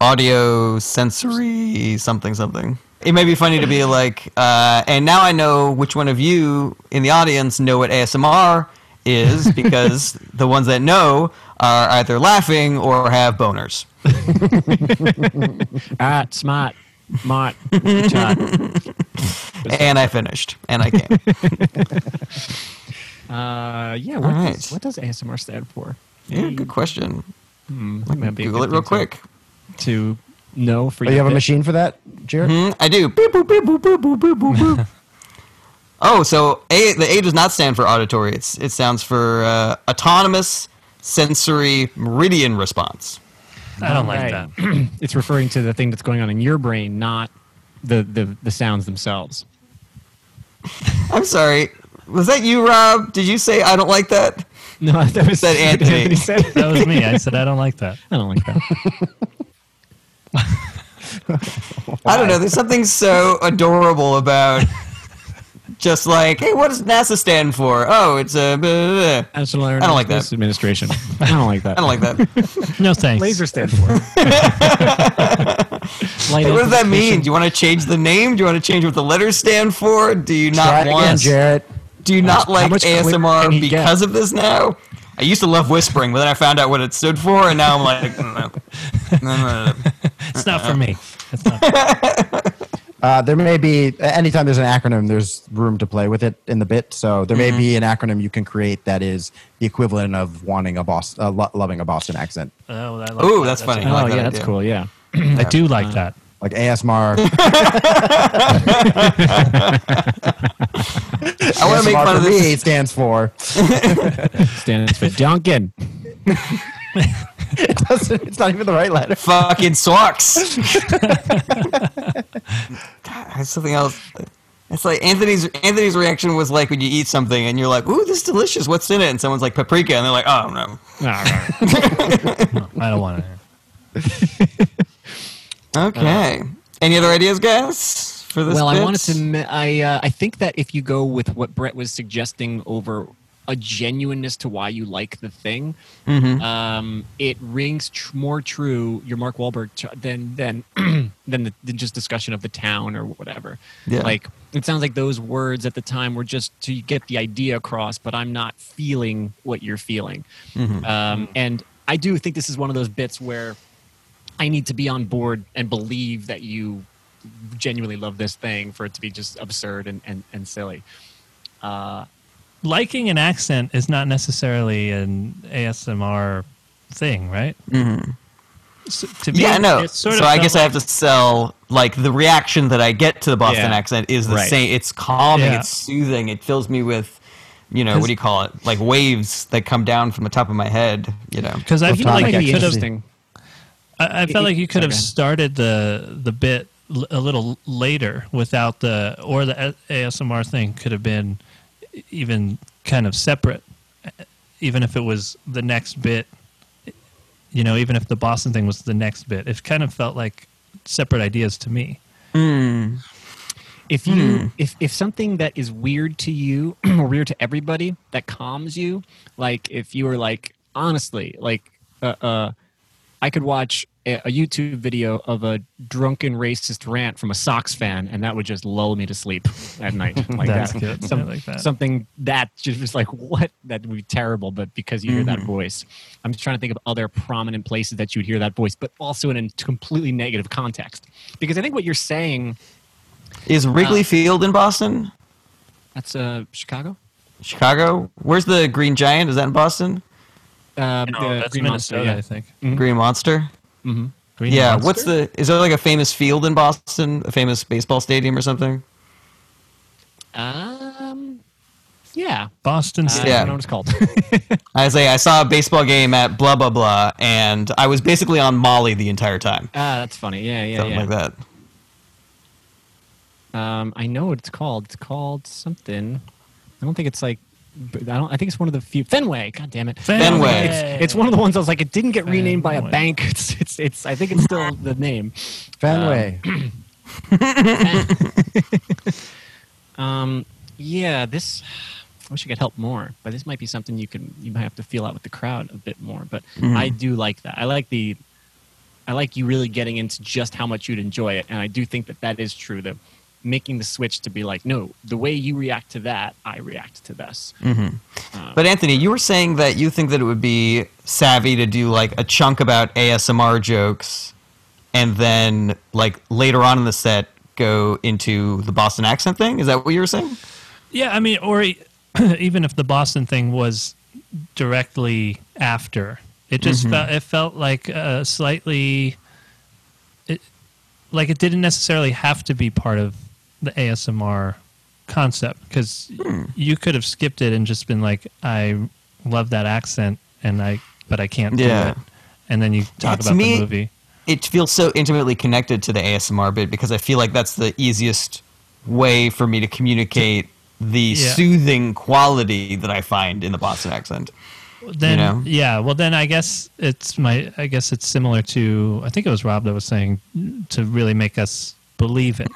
Audio sensory something something. It may be funny to be like, uh, and now I know which one of you in the audience know what ASMR is because the ones that know are either laughing or have boners. ah, smart, smart. And I finished, and I came. Uh, yeah. What, All does, right. what does ASMR stand for? Yeah, good question. Hmm, that might be a Google good it real thing quick. To know for Oh, you have a bit. machine for that, Jared? Hmm, I do. Beep, boop, beep, boop, boop, boop, boop, boop, boop. oh, so A, the A does not stand for auditory. It's, it stands for uh, autonomous sensory meridian response. I don't like that. It's referring to the thing that's going on in your brain, not the the, the sounds themselves. I'm sorry. Was that you, Rob? Did you say I don't like that? No, that was Said Anthony. said. That was me. I said I don't like that. I don't like that. I don't know. There's something so adorable about just like, hey, what does NASA stand for? Oh, it's a. blah, blah, blah. National Air I don't like that. Administration. I don't like that. I don't like that. No thanks. Laser stand for. Hey, what does that mean? Do you want to change the name? Do you want to change what the letters stand for? Do you not Try it want? again, Jared. Do you not like ASMR can get? because of this now? I used to love whispering, but then I found out what it stood for, and now I'm like, mm, no, mm, no, no, no. It's not for me. It's not. Uh, there may be anytime there's an acronym, there's room to play with it in the bit. So there may be an acronym you can create that is the equivalent of wanting a boss, uh, lo- loving a Boston accent, Oh, I like Ooh, that. that's funny. I Oh like that yeah, that's cool. Yeah. I do like that. like ASMR. I want to make fun of for me this. stands for. Stands for Duncan. It doesn't, it's not even the right letter. Fucking sucks. God, something else. It's like Anthony's Anthony's reaction was like when you eat something and you're like, "Ooh, this is delicious. What's in it?" And someone's like paprika, and they're like, "Oh no." I don't want to. Okay. Any other ideas, guys, for this? well, I bit? wanted to. m- I uh, I think that if you go with what Brett was suggesting over a genuineness to why you like the thing, Mm-hmm. um, it rings tr- more true. Your Mark Wahlberg tr- than than than, the, than just discussion of the town or whatever. Yeah. Like it sounds like those words at the time were just to get the idea across, but I'm not feeling what you're feeling. Mm-hmm. Um, and I do think this is one of those bits where I need to be on board and believe that you genuinely love this thing for it to be just absurd and, and, and silly. Uh, Liking an accent is not necessarily an ASMR thing, right? Mm-hmm. So, to me, Yeah, no. it sort of so I felt guess I have to sell like the reaction that I get to the Boston Yeah. accent is the Right. same. It's calming. Yeah. It's soothing. It fills me with, you know what do you call it? Like waves that come down from the top of my head. You know. because I Well, feel like you could have interesting. I, I felt like you could have started the the bit a little later without the or the ASMR thing could have been even kind of separate, even if it was the next bit. You know, even if the Boston thing was the next bit, it kind of felt like separate ideas to me. if you if if something that is weird to you or weird to everybody that calms you like if you were like honestly like uh, uh i could watch a, a youtube video of a drunken racist rant from a sox fan and that would just lull me to sleep at night like That's that. good. Some- like that. something that just was like what that would be terrible but because you hear that voice i'm just trying to think of other prominent places that you would hear that voice but also in a completely negative context because i think what you're saying Is Wrigley Field in Boston? that's uh Chicago. Chicago? Where's the Green Giant? Is that in Boston? Um, No, the Green Minnesota, Monster, I think. Mhm. Green Monster? Mhm. Green Yeah, Monster? what's the? Is there like a famous field in Boston, a famous baseball stadium or something? Um, yeah. Boston? Uh, Stadium. Yeah. I don't know what it's called. I say I saw a baseball game at blah blah blah, and I was basically on Molly the entire time, ah, that's funny. Yeah, yeah, something yeah. like that. Um, I know what it's called. It's called something. I don't think it's like. I don't. I think it's one of the few. Fenway. God damn it. Fenway. It's, it's one of the ones I was like, it didn't get renamed by a bank. It's, it's, it's. I think it's still the name. Fenway. Um, yeah, this. I wish I could help more, but this might be something you can. You might have to feel out with the crowd a bit more. But I do like that. I like the. I like you really getting into just how much you'd enjoy it, and I do think that that is true. That making the switch to be like, no, the way you react to that, I react to this. Mm-hmm. Um, but Anthony, you were saying that you think that it would be savvy to do like a chunk about ASMR jokes, and then like later on in the set go into the Boston accent thing. Is that what you were saying? Yeah, I mean, or e- even if the Boston thing was directly after, it just mm-hmm. felt it felt like a slightly, it, like it didn't necessarily have to be part of the ASMR concept because hmm. you could have skipped it and just been like, I love that accent and I, but I can't do it, and then you talk to about me- the movie. It feels so intimately connected to the ASMR bit because I feel like that's the easiest way for me to communicate the Yeah. soothing quality that I find in the Boston accent. then know? yeah well then i guess it's my i guess it's similar to i think it was rob that was saying to really make us believe it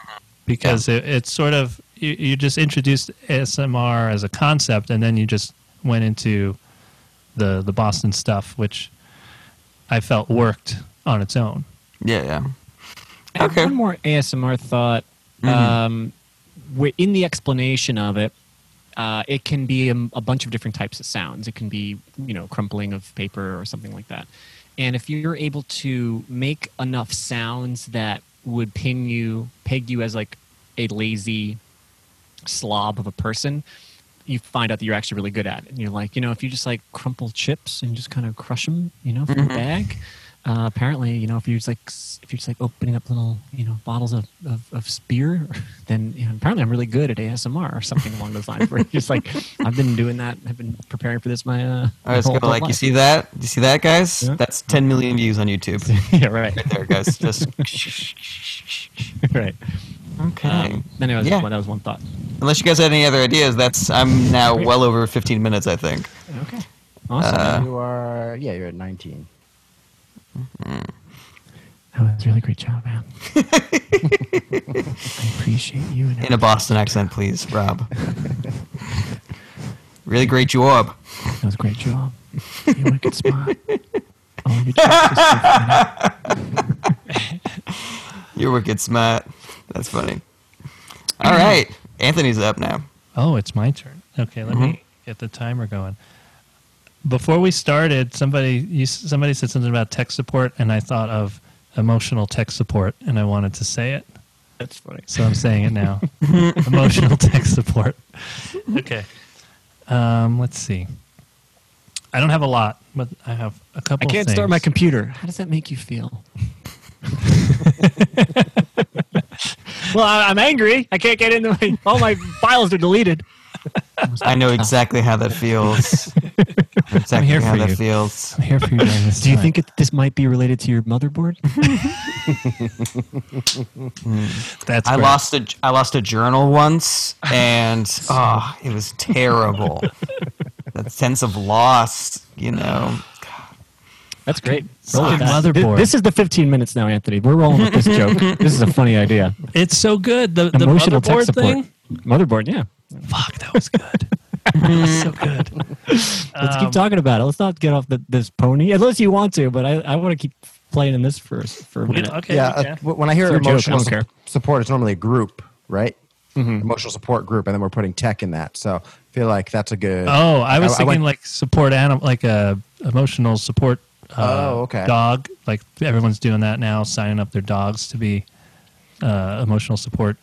because it, it's sort of you, you just introduced asmr as a concept and then you just went into the the boston stuff which i felt worked on its own Yeah, yeah. I have Okay. One more ASMR thought. Um, in the explanation of it, uh, it can be a, a bunch of different types of sounds. It can be, you know, crumpling of paper or something like that. And if you're able to make enough sounds that would pin you, peg you as like a lazy slob of a person, you find out that you're actually really good at it. And you're like, you know, if you just like crumple chips and just kind of crush them, you know, from a mm-hmm. bag. Uh, apparently, you know, if you're just like if you're just like opening up little, you know, bottles of of, of spear, then you know, apparently I'm really good at ASMR or something along those lines. Where you're just like, I've been doing that. I've been preparing for this my. Uh, All right, my let's whole go. adult Like, you life. see that? You see that, guys? Yeah. That's 10 million views on YouTube. yeah, right, Right there, guys. Just right. okay. Um, anyway, Yeah. that was one thought. Unless you guys had any other ideas, that's I'm now well over 15 minutes, I think. Okay, awesome. you are, yeah, you're at 19. That was a really great job, man. I appreciate you. And In a Boston accent, please, Rob. really great job. That was a great job. You wicked smart. Oh, you just You're wicked smart. That's funny. All right, Anthony's up now. Oh, it's my turn. Okay, let me mm-hmm. get the timer going. Before we started, somebody you, somebody said something about tech support, and I thought of emotional tech support, and I wanted to say it, That's funny. so I'm saying it now. emotional tech support. Okay. Um, let's see. I don't have a lot, but I have a couple. I can't start my computer. How does that make you feel? well, I, I'm angry. I can't get into my. All my files are deleted. I know exactly how that feels. I know exactly here how for that you. feels. I'm here for you during this. Do you time. think it, this might be related to your motherboard? that's I great. lost a I lost a journal once, and oh, it was terrible. that sense of loss, you know. That's great. Fucking Roll with that. motherboard. This is the 15 minutes now, Anthony. We're rolling with this joke. This is a funny idea. It's so good. The the Emotional tech motherboard support. thing. Motherboard, yeah. Fuck, that was good. that was so good. Let's Um, keep talking about it. Let's not get off the, this pony, unless you want to. But I, I want to keep playing in this for for a minute. okay. yeah, we uh, when I hear It's your joke, I emotional su- care. support, it's normally a group, right? Mhm. Emotional support group, and then we're putting tech in that. So I feel like that's a good. Oh, I was I thinking went- like support animal, like a emotional support. Uh, Oh, okay. Dog, like everyone's doing that now, signing up their dogs to be uh, emotional support.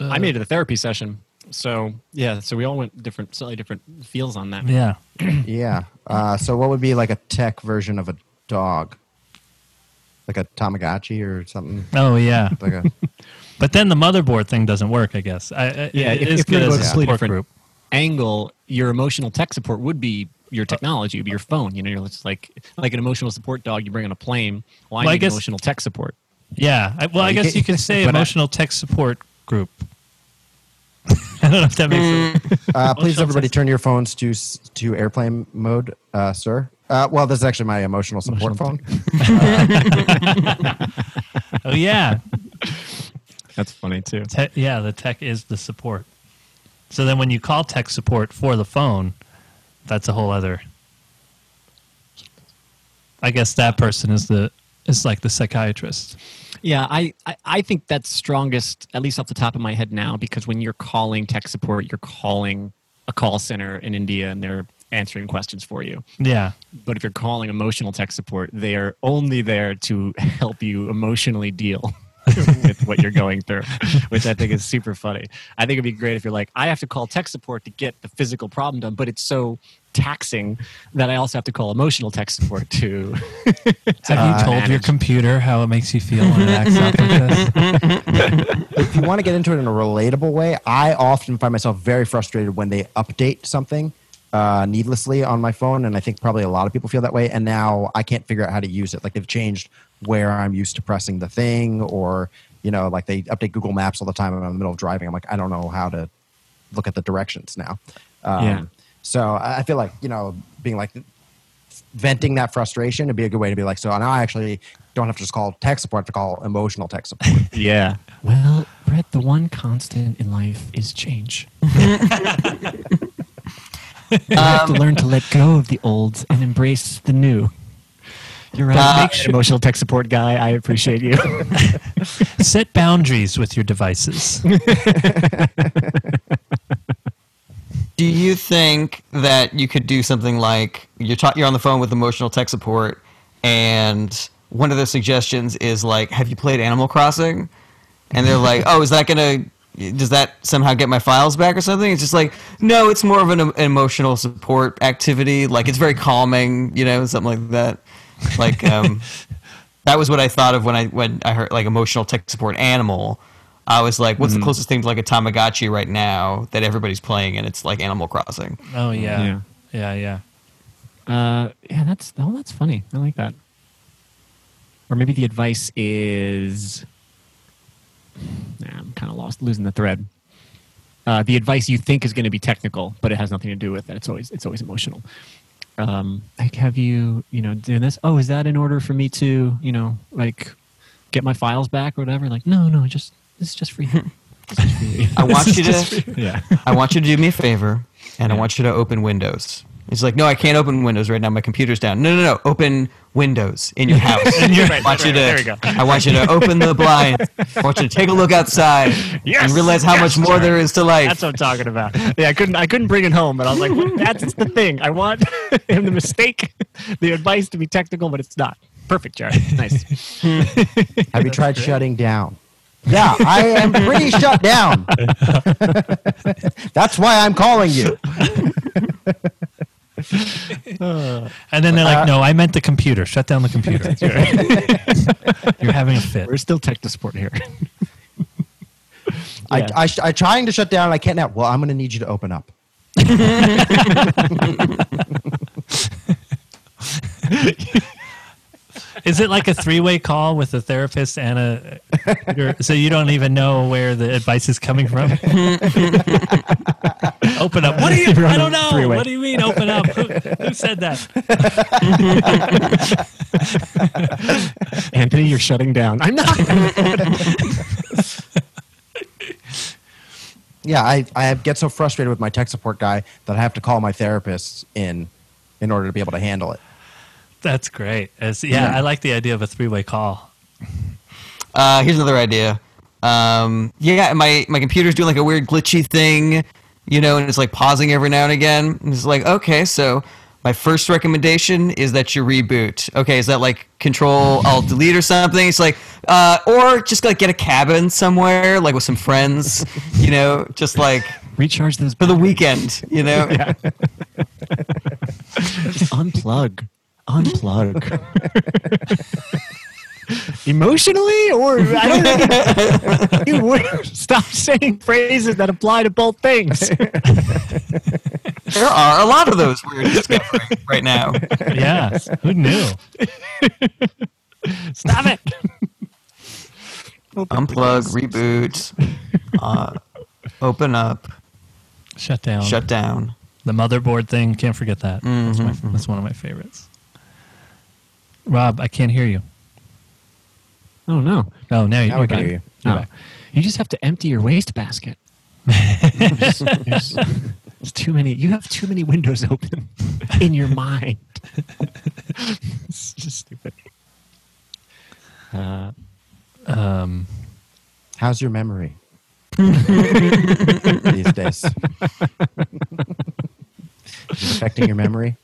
Uh, I made it a therapy session. So yeah, so we all went different, slightly different feels on that. yeah, Yeah. Uh, so what would be like a tech version of a dog? like a Tamagotchi or something. Oh yeah, Like a but then the motherboard thing doesn't work. I guess. I, I, Yeah, it if- is if you're good as a to completely support different- group. angle, your emotional tech support would be your technology, would be your phone. You know, you're just like like an emotional support dog. You bring on a plane. Well, I Well, I guess- emotional tech support. Yeah. I, well, I guess you could say but I- emotional tech support group. I don't know if that makes sense. Uh, please, everybody, turn your phones to to airplane mode, uh, sir. Uh, well, this is actually my emotional support Emotional phone. Oh yeah, That's funny too. Te- yeah. The tech is the support. So then, when you call tech support for the phone, that's a whole other. I guess that person is the is like the psychiatrist. Yeah, I, I, I think that's strongest, at least off the top of my head now, because when you're calling tech support, you're calling a call center in India and they're answering questions for you. Yeah. But if you're calling emotional tech support, they are only there to help you emotionally deal with what you're going through, which I think is super funny. I think it'd be great if you're like, I have to call tech support to get the physical problem done, but it's so taxing that I also have to call emotional tech support to. Have Uh, you told your computer how it makes you feel when it acts up like this? if you want to get into it in a relatable way, I often find myself very frustrated when they update something uh, needlessly on my phone, and I think probably a lot of people feel that way. And now I can't figure out how to use it. Like they've changed where I'm used to pressing the thing, or you know, like they update Google Maps all the time. when I'm in the middle of driving. I'm like, I don't know how to look at the directions now. Um, Yeah. So I I feel like you know, being like venting that frustration would be a good way to be like, so now I actually don't have to just call tech support, I have to call emotional tech support. yeah. Well, Brett, the one constant in life is change. you have to learn to let go of the old and embrace the new. You're right. Uh, Make sure- emotional tech support guy. I appreciate you. Set boundaries with your devices. Do you think that you could do something like you're ta- you're on the phone with emotional tech support, and one of the suggestions is like, "Have you played Animal Crossing?" And they're like, "Oh, is that gonna does that somehow get my files back or something?" It's just like, no, it's more of an, em- emotional support activity. Like it's very calming, you know, something like that. Like um, that was what I thought of when I when I heard like emotional tech support animal. I was like, what's the closest thing to like a Tamagotchi right now that everybody's playing and it's like Animal Crossing? Oh yeah. Yeah. Yeah, yeah. Uh, yeah, that's oh, that's funny. I like that. Or maybe the advice is, nah, I'm kind of lost, losing the thread. Uh, the advice you think is going to be technical, but it has nothing to do with it. It's always it's always emotional. Um, like, have you you know doing this? Oh, is that in order for me to you know like get my files back or whatever? Like, no, no, just this is just for you. This is for you. I want you to- you. yeah. I want you to do me a favor and I want you to open Windows. He's like, no, I can't open Windows right now. My computer's down. No, no, no. Open Windows in your house. I want you to. There you go. I want you to open the blinds. I want you to take a look outside Yes, and realize how yes, much more Jared. there is to life. That's what I'm talking about. Yeah, I couldn't I couldn't bring it home, but I was like, well, that's the thing. I want him to mistake the advice to be technical, but it's not. Perfect, Jared. Nice. Have you tried shutting down? Yeah, I am pretty shut down. That's why I'm calling you. And then they're Uh, like, "No, I meant the computer. Shut down the computer." You're having a fit. We're still tech to support here. I, Yeah. I, I'm trying to shut down. I can't now. Well, I'm going to need you to open up. Is it like a three-way call with a therapist and a you're- so you don't even know where the advice is coming from? open up. What do you? You're on I a don't know. three-way. What do you mean open up? Who, who said that? Anthony, you're shutting down. I'm not. Yeah, I, I get so frustrated with my tech support guy that I have to call my therapist in in order to be able to handle it. That's great. As, yeah, I like the idea of a three-way call. Uh, here's another idea. Um, yeah, my my computer's doing like a weird glitchy thing, you know, and it's like pausing every now and again. And it's like, okay, so my first recommendation is that you reboot. Okay, is that like Control Alt Delete or something? It's like, uh, or just like get a cabin somewhere, like with some friends, you know, just like Recharge those for the weekend, you know. Just unplug. Unplug. Emotionally, or I don't think you would stop saying phrases that apply to both things. There are a lot of those we're discovering right now. Yeah. Who knew? Stop it. Unplug, reboot, uh, open up, Shut down. shut down. The motherboard thing. Can't forget that. That's, my, that's one of my favorites. Rob, I can't hear you. Oh no. Oh, now, you- Now you're we can back. hear you. You're Oh. back. You just have to empty your wastebasket. there's, there's, there's too many. You have too many windows open in your mind. it's just stupid. Uh, Um, How's your memory these days? Is it affecting your memory?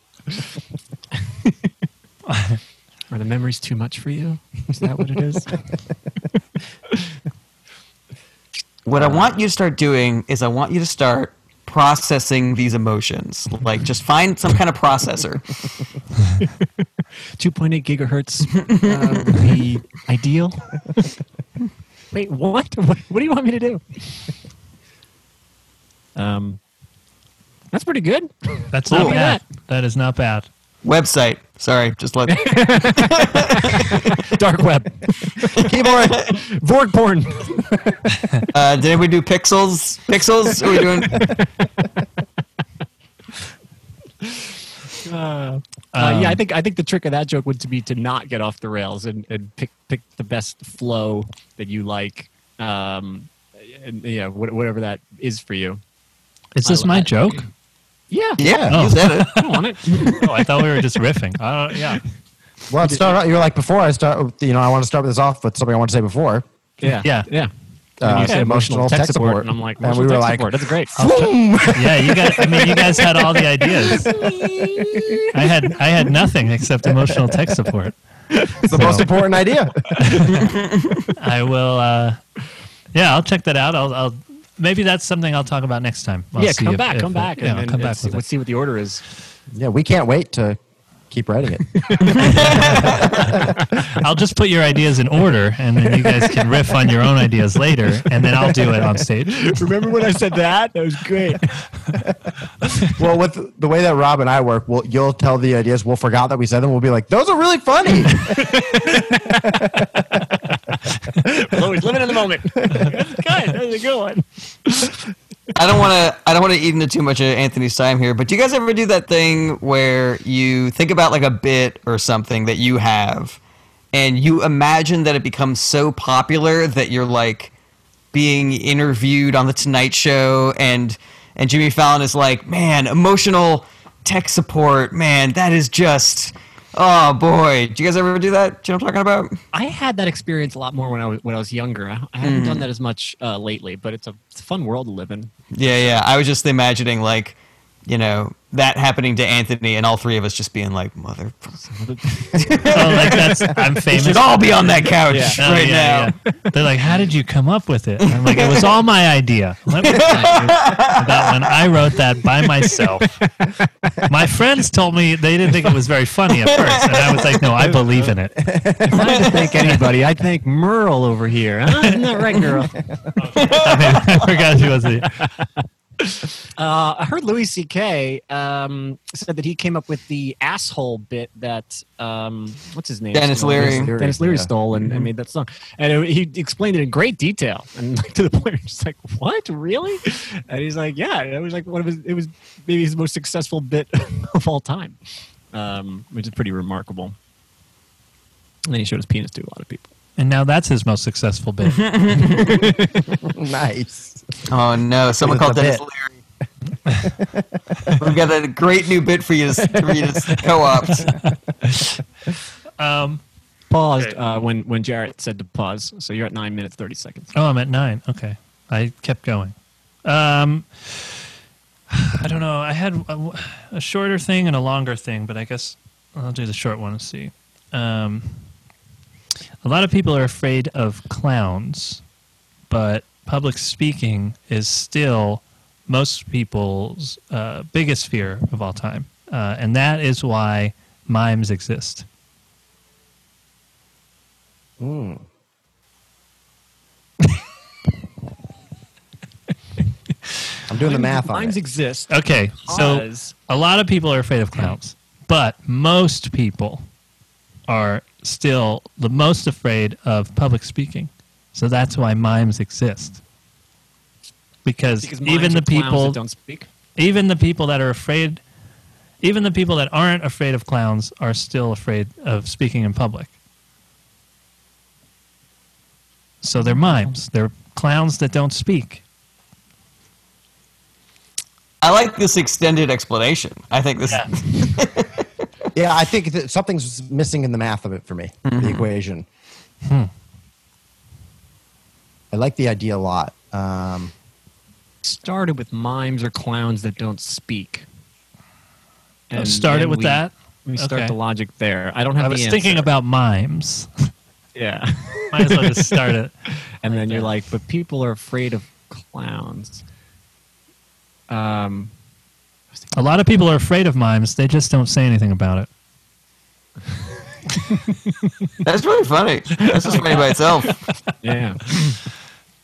Are the memories too much for you? Is that what it is? What I want you to start doing is I want you to start processing these emotions. Like just find some kind of processor. 2.8 gigahertz uh, would be ideal. Wait, what? what? What do you want me to do? Um, that's pretty good. that's not Look bad. at That is not bad. Website. Sorry, just let Dark web, Keyboard. Vorg porn. uh did we do pixels? Pixels? Are we doing Uh, Um, yeah, I think I think the trick of that joke would to be to not get off the rails and, and pick pick the best flow that you like. Um, and yeah, whatever that is for you. Is this I- my I- joke? Yeah, Yeah, Oh. you said it. I want it. oh, I thought we were just riffing. Uh, yeah. Well, it started out, you were like before I start. You know, I want to start this off with something I want to say before. Yeah, Yeah. yeah. Uh, And you said emotional tech support. and I'm like, And we were like, support. that's great. Yeah, you guys. I mean, you guys had all the ideas. I had I had nothing except emotional tech support. It's the most important idea. I will. Uh, yeah, I'll check that out. I'll, I'll maybe that's something I'll talk about next time. I'll yeah, come if- back, if come it- back, Yeah, and, I'll and come back let's, let's see what the order is. Yeah, we can't wait to keep writing it. I'll just put your ideas in order, and then you guys can riff on your own ideas later, and then I'll do it on stage. Remember when I said that? That was great. well, with the way that Rob and I work, we'll, you'll tell the ideas. We'll forget that we said them. We'll be like, those are really funny. Always living in the moment. That's good. That's a good one. I don't want to. I don't want to eat into too much of Anthony's time here. But do you guys ever do that thing where you think about like a bit or something that you have, and you imagine that it becomes so popular that you're like being interviewed on the Tonight Show, and and Jimmy Fallon is like, man, emotional tech support, man, that is just. Oh boy, do you guys ever do that? Do you know what I'm talking about? I had that experience a lot more when I was when I was younger. I, I haven't done that as much uh, lately, but it's a, it's a fun world to live in. Yeah, yeah. I was just imagining like, you know, that happening to Anthony and all three of us just being like, mother. Oh, like that's I'm We famous. should all be on that couch Oh, right yeah, now. yeah. They're like, "How did you come up with it?" And I'm like, "It was all my idea." Let me tell you about when I wrote that by myself. My friends told me they didn't think it was very funny at first, and I was like, "No, I believe in it." If I had to thank anybody, I'd thank Merle over here. Huh? Isn't that right, girl? I, mean, I forgot she was the. Uh, I heard Louis C.K. Um, said that he came up with the asshole bit that um, what's his name? Denis Stole. Leary. Denis, Denis Leary Yeah. stole and, and made that song, and it, he explained it in great detail and like, to the point where he's like, "What, really?" And he's like, "Yeah, it was like one of his. It was maybe his most successful bit of all time, um, which is pretty remarkable." And then he showed his penis to a lot of people. And now that's his most successful bit. nice. Oh no, someone It's called Denis bit. Leary. We've got a great new bit for you to, for you to co-opt. Um, Paused Okay. uh, when when Jared said to pause. So you're at nine minutes thirty seconds. oh, I'm at nine. Okay, I kept going. Um, I don't know. I had a, a shorter thing and a longer thing, but I guess I'll do the short one and see. Um, a lot of people are afraid of clowns, but public speaking is still most people's uh, biggest fear of all time, uh, and that is why mimes exist. I'm doing the math on it. Mimes it. exist. Okay, so because- a lot of people are afraid of clowns, but most people are still the most afraid of public speaking. So that's why mimes exist. Because, because even the people that don't speak. even the people that are afraid even the people that aren't afraid of clowns are still afraid of speaking in public. So they're mimes. They're clowns that don't speak. I like this extended explanation. I think this. Yeah. Yeah, I think that something's missing in the math of it for me, the mm-hmm. equation. Hmm. I like the idea a lot. Um, started with mimes or clowns that don't speak. Oh, started then with we- that? We start Okay. the logic there. I don't have I the was thinking answer. about mimes. yeah. Might as well just start it. and then you're like, but people are afraid of clowns. Um, A lot of people are afraid of mimes. They just don't say anything about it. That's really funny. That's just funny by itself. yeah.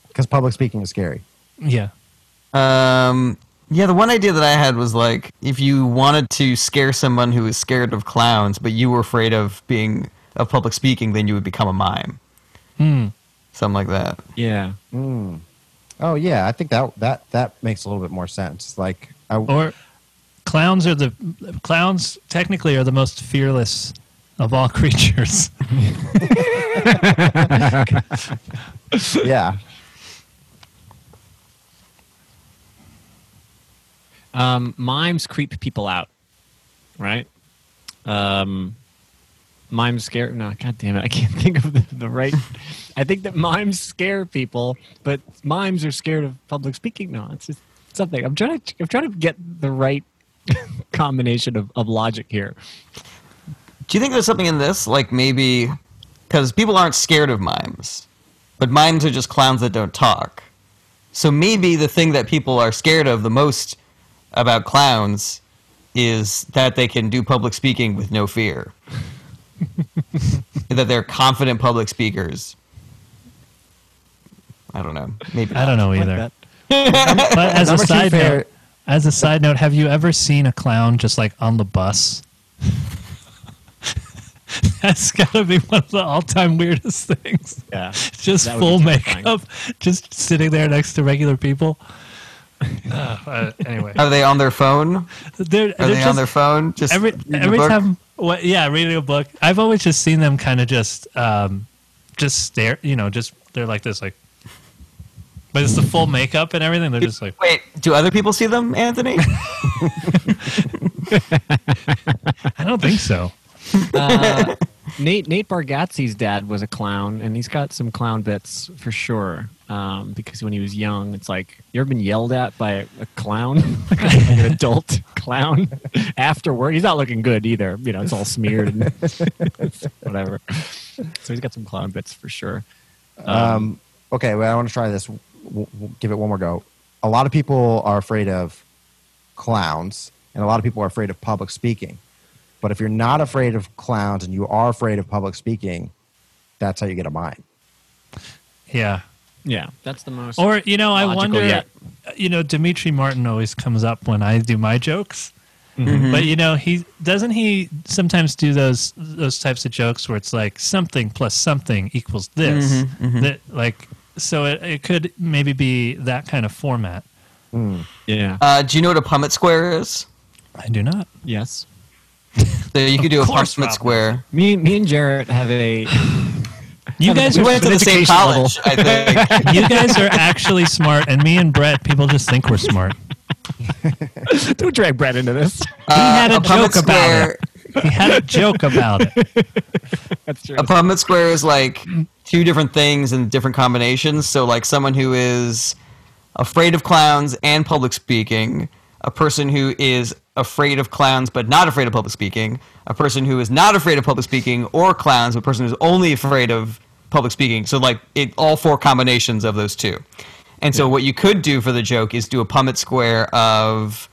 because public speaking is scary. Yeah. Um, yeah, the one idea that I had was like if you wanted to scare someone who is scared of clowns, but you were afraid of being of public speaking, then you would become a mime. Hmm. Something like that. Yeah. Oh yeah, I think that that that makes a little bit more sense. Like, I, Or clowns are the clowns technically are the most fearless of all creatures. yeah, Um, mimes creep people out, right? Um, mimes scare. No, god damn it, I can't think of the, the right. I think that mimes scare people, but mimes are scared of public speaking. No, it's just something. I'm trying to. I'm trying to get the right combination of, of logic here. Do you think there's something in this, like maybe because people aren't scared of mimes, but mimes are just clowns that don't talk. So maybe the thing that people are scared of the most about clowns is that they can do public speaking with no fear. that they're confident public speakers. I don't know. Maybe I don't know either. that. But as a side note, as a side note, have you ever seen a clown just like on the bus? That's got to be one of the all-time weirdest things. Yeah. Just full makeup, just sitting there next to regular people. Uh, anyway, Are they on their phone? they're, Are they're they just, on their phone? Just every every time what yeah reading a book i've always just seen them kind of just um just stare you know just they're like this like but it's the full makeup and everything they're just like Wait, do other people see them, Anthony? i don't think so Uh, Nate Nate Bargatze's dad was a clown, and he's got some clown bits for sure. Um, because when he was young, it's like you ever been yelled at by a, a clown, an adult clown, afterward. He's not looking good either. You know, it's all smeared and whatever. So he's got some clown bits for sure. Um, okay, well, I want to try this. We'll, we'll give it one more go. A lot of people are afraid of clowns, and a lot of people are afraid of public speaking. But if you're not afraid of clowns and you are afraid of public speaking, that's how you get a mime. yeah Yeah, that's the most. or you know i wonder yet. you know demetri martin always comes up when i do my jokes mm-hmm. but you know he doesn't he sometimes do those those types of jokes where it's like something plus something equals this mm-hmm, mm-hmm. that like so it, it could maybe be that kind of format hmm. yeah. Uh, do you know what a Punnett square is? i do not yes. So you could do a course, Punnett Rob. square. Me, me and Jared have a. you guys We are went to the same education level. college, I think. you guys are actually smart and me and brett people just think we're smart Don't drag Brett into this. Uh, had a Punnett joke about it. he had a joke about it That's true. A Punnett square is like two different things in different combinations. So like someone who is afraid of clowns and public speaking, a person who is afraid of clowns but not afraid of public speaking, a person who is not afraid of public speaking or clowns, but a person who's only afraid of public speaking. So like it all four combinations of those two. And so what you could do for the joke is do a Punnett square of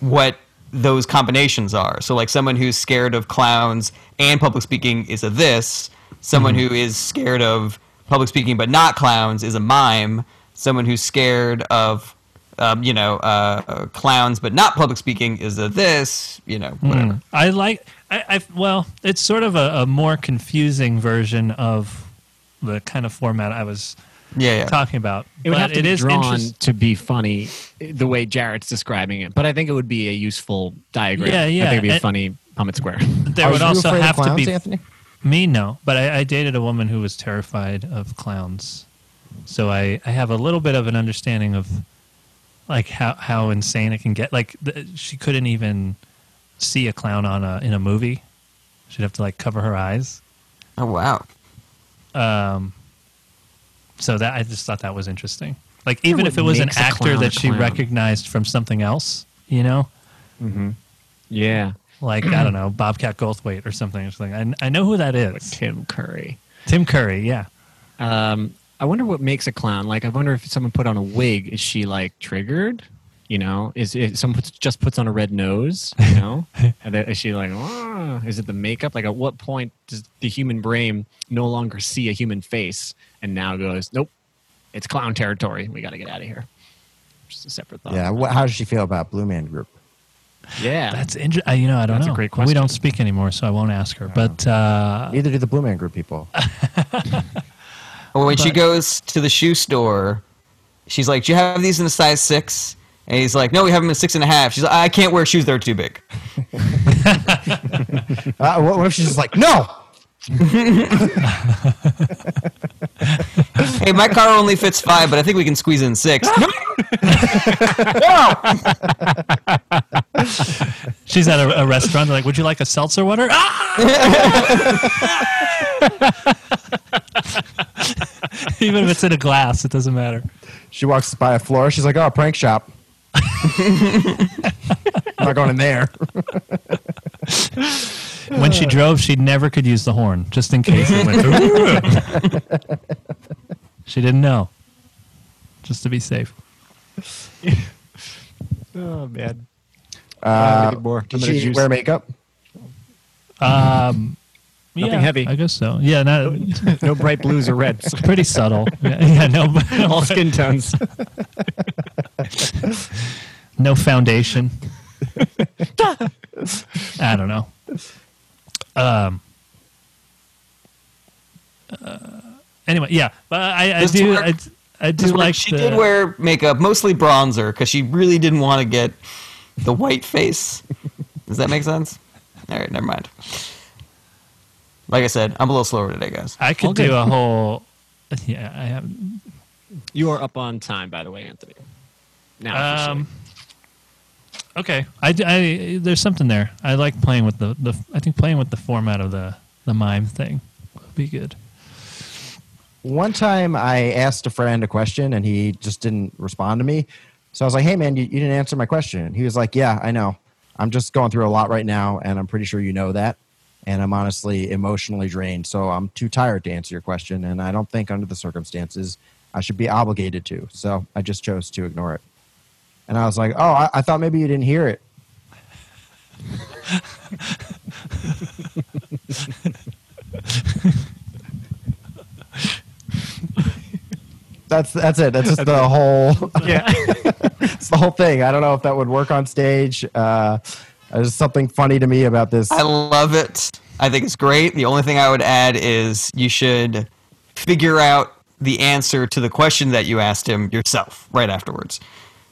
what those combinations are. So like someone who's scared of clowns and public speaking is a this, Someone mm-hmm. who is scared of public speaking but not clowns is a mime. Someone who's scared of, um, you know, uh, clowns but not public speaking is a this, you know, whatever. Mm. I like. I, I well, it's sort of a, a more confusing version of the kind of format I was Yeah, yeah. talking about. It would but have to it be is drawn interest- to be funny the way Jared's describing it, but I think it would be a useful diagram. Yeah, yeah, I think it'd be a and- funny Punnett Square. There Are would you also afraid of have to be Anthony. me. No, but I, I dated a woman who was terrified of clowns, so I, I have a little bit of an understanding of like how how insane it can get. Like the, she couldn't even see a clown on a in a movie. She'd have to like cover her eyes. Oh wow. Um, so that I just thought that was interesting. Like even if it was an actor that she clown? recognized from something else, you know, Mm-hmm. yeah, like I don't know Bobcat Goldthwait or something. Or something. I I know who that is. Tim Curry. Tim Curry. Yeah. Um, I wonder what makes a clown. Like, I wonder if someone put on a wig, is she like triggered? You know, is it someone puts, just puts on a red nose? You know, and then is she like, "Ah," is it the makeup? Like, at what point does the human brain no longer see a human face and now goes, nope, it's clown territory. We got to get out of here. Just a separate thought. Yeah. What, how does she feel about Blue Man Group? yeah. That's interesting. You know, I don't That's a know. great We don't speak anymore, so I won't ask her. But uh, Neither do the Blue Man Group people. Or when she goes to the shoe store, she's like, "Do you have these in a size six? And he's like, "No, we have them in six and a half." She's like, "I can't wear shoes that are too big." Uh, what, what if she's just like, no? Hey, my car only fits five, but I think we can squeeze in six. she's at a, a restaurant. They're like, "Would you like a seltzer water?" Ah! Even if it's in a glass, it doesn't matter. She walks by a floor. She's like, oh, prank shop. I'm not going in there. When she drove, she never could use the horn, just in case it went. She didn't know, just to be safe. oh man. Uh, need more. did gonna she juice. wear makeup? Um, Nothing yeah, heavy. I guess so. Yeah, not, No bright blues or reds. pretty subtle. Yeah, yeah, no, All skin tones. no foundation. I don't know. Um. uh, anyway, yeah, but I, I do, I, I do like she the, did wear makeup, mostly bronzer, because she really didn't want to get the white face. Does that make sense? All right, never mind. Like I said, I'm a little slower today, guys. I could All good. do a whole. Yeah, I have. You are up on time, by the way, Anthony. Now, officially. Um, okay, I, I there's something there. I like playing with the, the I think playing with the format of the the mime thing would be good. One time I asked a friend a question and he just didn't respond to me. So I was like, hey, man, you, you didn't answer my question. And he was like, yeah, I know. I'm just going through a lot right now and I'm pretty sure you know that. And I'm honestly emotionally drained. So I'm too tired to answer your question. And I don't think under the circumstances I should be obligated to. So I just chose to ignore it. And I was like, oh, I, I thought maybe you didn't hear it. That's that's it. That's just the whole yeah. it's the whole thing. I don't know if that would work on stage. Uh, there's something funny to me about this. I love it. I think it's great. The only thing I would add is you should figure out the answer to the question that you asked him yourself right afterwards.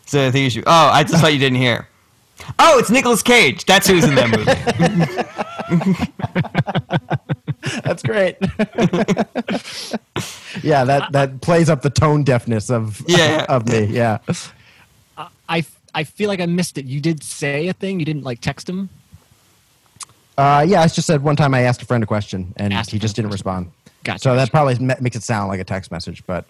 So I think you should. Oh, I just thought you didn't hear. Oh, it's Nicolas Cage. That's who's in that movie. That's great. yeah, that that plays up the tone deafness of Yeah. of me. Yeah. I, I feel like I missed it. You did say a thing. You didn't like text him. Uh, yeah, I just said one time I asked a friend a question and Asked he just didn't a respond. Gotcha. So that probably ma- makes it sound like a text message, but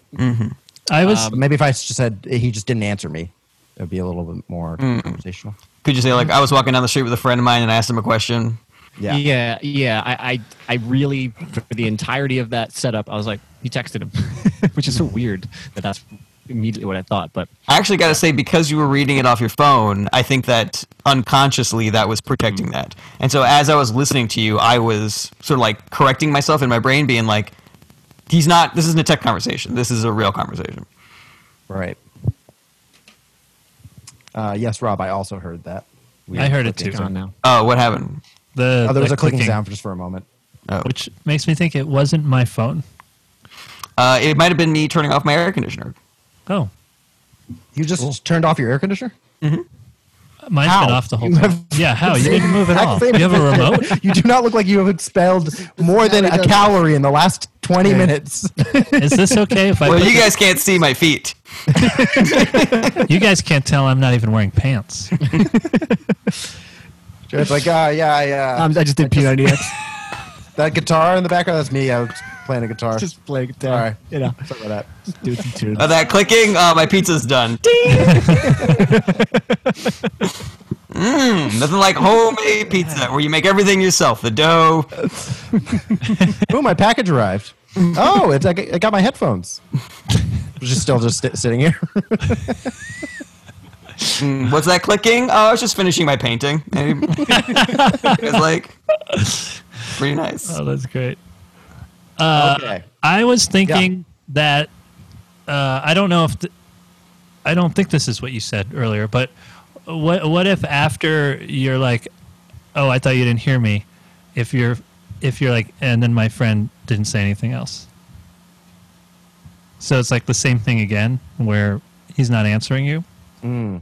I was Um, maybe if I just said he just didn't answer me, it would be a little bit more conversational. Could you say like I was walking down the street with a friend of mine and I asked him a question? Yeah. yeah, yeah. I, I, I really, for the entirety of that setup, I was like, he texted him, which is so weird that that's immediately what I thought. But I actually got to say, because you were reading it off your phone, I think that unconsciously that was protecting that. And so as I was listening to you, I was sort of like correcting myself in my brain, being like, he's not, this isn't a tech conversation. This is a real conversation. Right. Uh, yes, Rob. I also heard that. I heard it too. it's on now. Oh, what happened? The, Oh, there was the a clicking sound for just for a moment. Oh. which makes me think it wasn't my phone. Uh, it might have been me turning off my air conditioner. Oh, You just turned off your air conditioner. mine's How? been off the whole You time. have- Yeah, how you didn't move at all? Exact You have a remote? You do not look like you have expelled more than a calorie in the last twenty minutes. Is this okay if I? Well, you the- guys can't see my feet. you guys can't tell I'm not even wearing pants. It's like, uh, yeah, yeah. Um, I just did P90X. That guitar in the background, that's me. I was playing a guitar. just play guitar. All right. You know, Sorry about that. do some tunes. Oh, that clicking, oh, my pizza's done. Mmm, nothing like homemade pizza where you make everything yourself. The dough. Ooh, my package arrived. Oh, it's I got- I got my headphones. Which is still just sti- sitting here. Mm, what's that clicking? Oh, I was just finishing my painting. And it was like, pretty nice. Oh, that's great. Uh, okay. I was thinking that uh, I don't know if th- I don't think this is what you said earlier, but what what if after you're like, oh, I thought you didn't hear me, if you're if you're like, and then my friend didn't say anything else. So it's like the same thing again, where he's not answering you. Mm.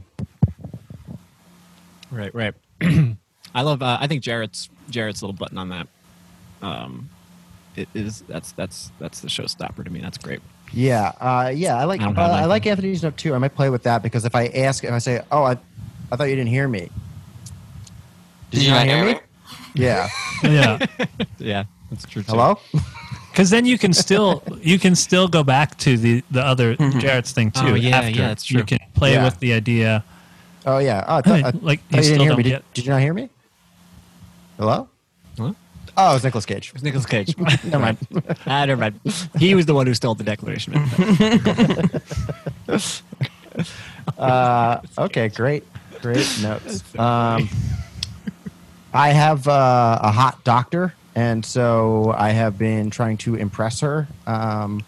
Right, right. I love. Uh, I think Jared's Jared's little button on that. Um, it is that's that's that's the showstopper to me. That's great. Yeah, uh, yeah. I like I uh, don't have I like Anthony's note too. I might play with that because if I ask, if I say, "Oh, I, I thought you didn't hear me," did, you not hear me? Yeah. Yeah, Yeah, that's true. Too. Hello. because then you can still you can still go back to the the other Jared's thing too. Oh, yeah, after. yeah, that's You can play Yeah. with the idea. Oh yeah. Oh, I thought, I, Like, thought you you didn't hear me. Did, did you not hear me? Hello. Oh, it was Nicolas Cage. It's Nicolas Cage. Never mind. ah, never mind. He was the one who stole the Declaration. Uh, okay, great, great notes. Um, I have uh, a hot doctor, and so I have been trying to impress her. Um,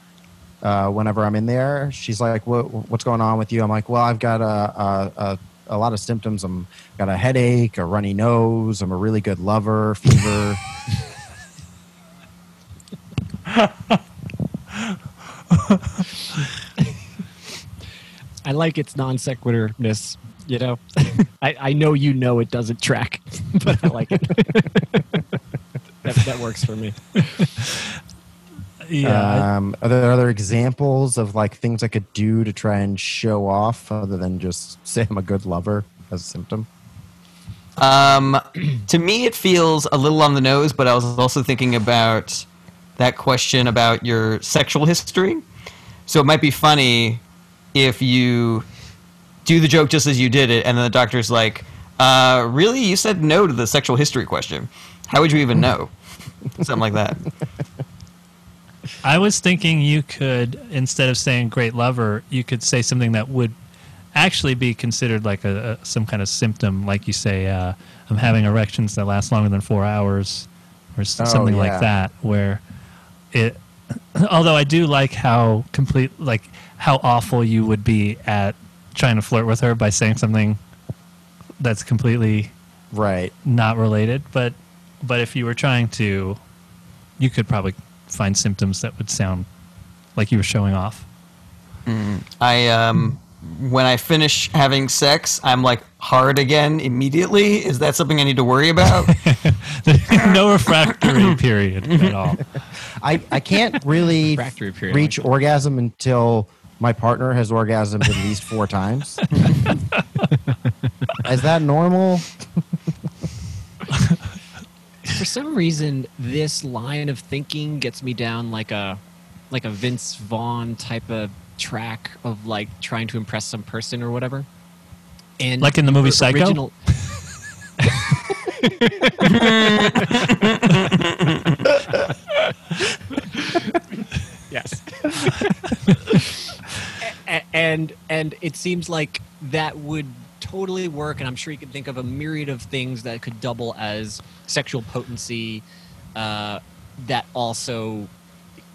uh, whenever I'm in there, she's like, what, "What's going on with you?" I'm like, "Well, I've got a, a, a, a lot of symptoms. I'm got a headache, a runny nose. I'm a really good lover, fever." I like its non sequiturness. You know, I, I know you know it doesn't track, but I like it. that, that works for me. Yeah, Um, are there other examples of like things I could do to try and show off, other than just say I'm a good lover as a symptom? Um, to me, it feels a little on the nose, but I was also thinking about that question about your sexual history. So it might be funny if you do the joke just as you did it, and then the doctor's like, uh, really? You said no to the sexual history question. How would you even know? Something like that. I was thinking you could instead of saying great lover, you could say something that would actually be considered like a, a some kind of symptom, like you say, uh, I'm having erections that last longer than four hours, or s- Oh, something yeah. like that. Where it, although I do like how complete, like how awful you would be at trying to flirt with her by saying something that's completely Right. not related, but but if you were trying to, you could probably find symptoms that would sound like you were showing off. I um when I finish having sex, I'm like hard again immediately. Is that something I need to worry about? no refractory period at all. I, I can't really period, reach like orgasm until my partner has orgasmed at least four times. Is that normal? For some reason, this line of thinking gets me down like a like a Vince Vaughn type of track of like trying to impress some person or whatever. And Like in the movie or- Psycho? original- yes. A- a- and and it seems like that would totally work and i'm sure you can think of a myriad of things that could double as sexual potency uh, that also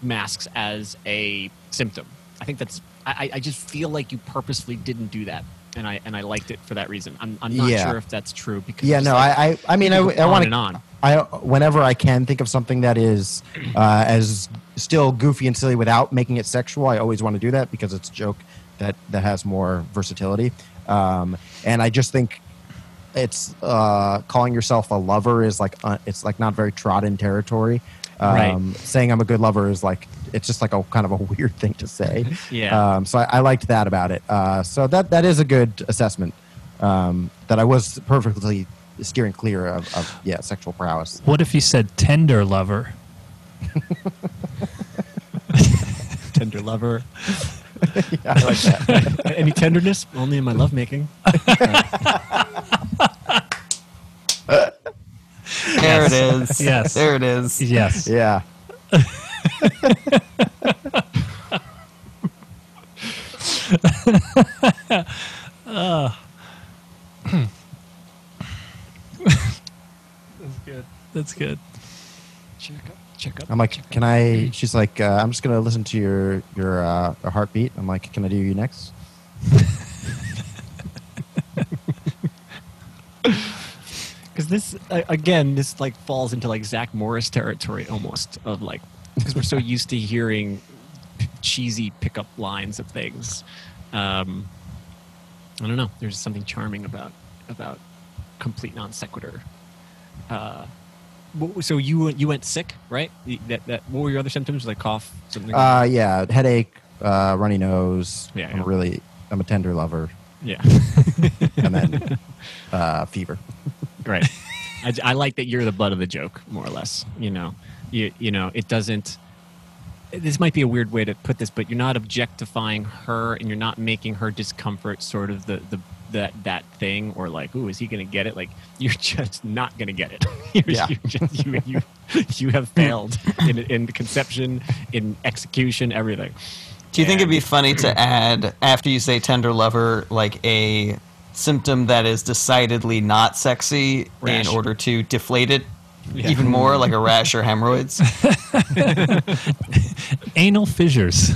masks as a symptom i think that's I, I just feel like you purposefully didn't do that and i and i liked it for that reason i'm, I'm not Yeah. sure if that's true because Yeah, no, like- I, I, I mean, I, I want to. I whenever I can think of something that is uh, as still goofy and silly without making it sexual, I always want to do that because it's a joke that that has more versatility. Um, and I just think it's uh, calling yourself a lover is like uh, it's like not very trodden territory. Um, Right. Saying I'm a good lover is like it's just like a kind of a weird thing to say. Yeah. Um, so I, I liked that about it. Uh, so that that is a good assessment. Um, that I was perfectly steering clear of, of yeah sexual prowess. What if you said tender lover? tender lover Yeah, I like that. any tenderness only in my lovemaking There it is. Yes. There it is. Yes. yeah. That's good. That's good. Check up I'm like, can I? She's like, uh, I'm just gonna listen to your your uh, heartbeat. I'm like, can I do you next? because this again this like falls into like zack morris territory almost of like because we're so used to hearing p- cheesy pickup lines of things um i don't know there's something charming about about complete non sequitur uh so you went- you went sick right? That, that what were your other symptoms? Like cough something Uh, yeah, headache, uh, runny nose. Yeah, I'm yeah. really, I'm a tender lover, yeah. And then uh, fever. right. I, I like that you're the butt of the joke more or less you know. You you know it doesn't this might be a weird way to put this but you're not objectifying her and you're not making her discomfort sort of the the that that thing or like ooh is he gonna get it like you're just not gonna get it you're, Yeah. you're just, you, you you have failed in in conception in execution everything Do you think it'd be funny to add after you say tender lover, like a symptom that is decidedly not sexy Rash. in order to deflate it Yeah. even more, like a rash or hemorrhoids? Anal fissures.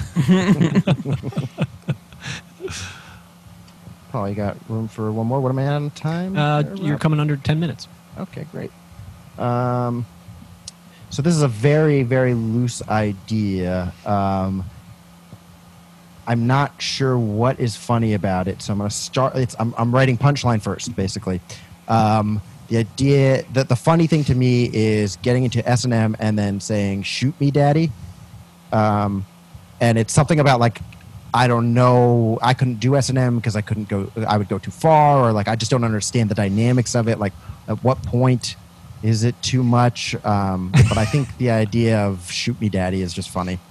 Paul, you got room for one more? What am I on time? uh, there, you're coming under 10 minutes Okay, great. Um, so this is a very, very loose idea. Um, I'm not sure what is funny about it, so I'm going to start. It's, I'm, I'm writing punchline first, basically. Um, the idea that the funny thing to me is getting into S and M and then saying "Shoot me, Daddy," um, and it's something about like I don't know. I couldn't do S and M because I couldn't go. I would go too far, or like I just don't understand the dynamics of it. Like, at what point is it too much? Um, but I think the idea of "shoot me, daddy" is just funny.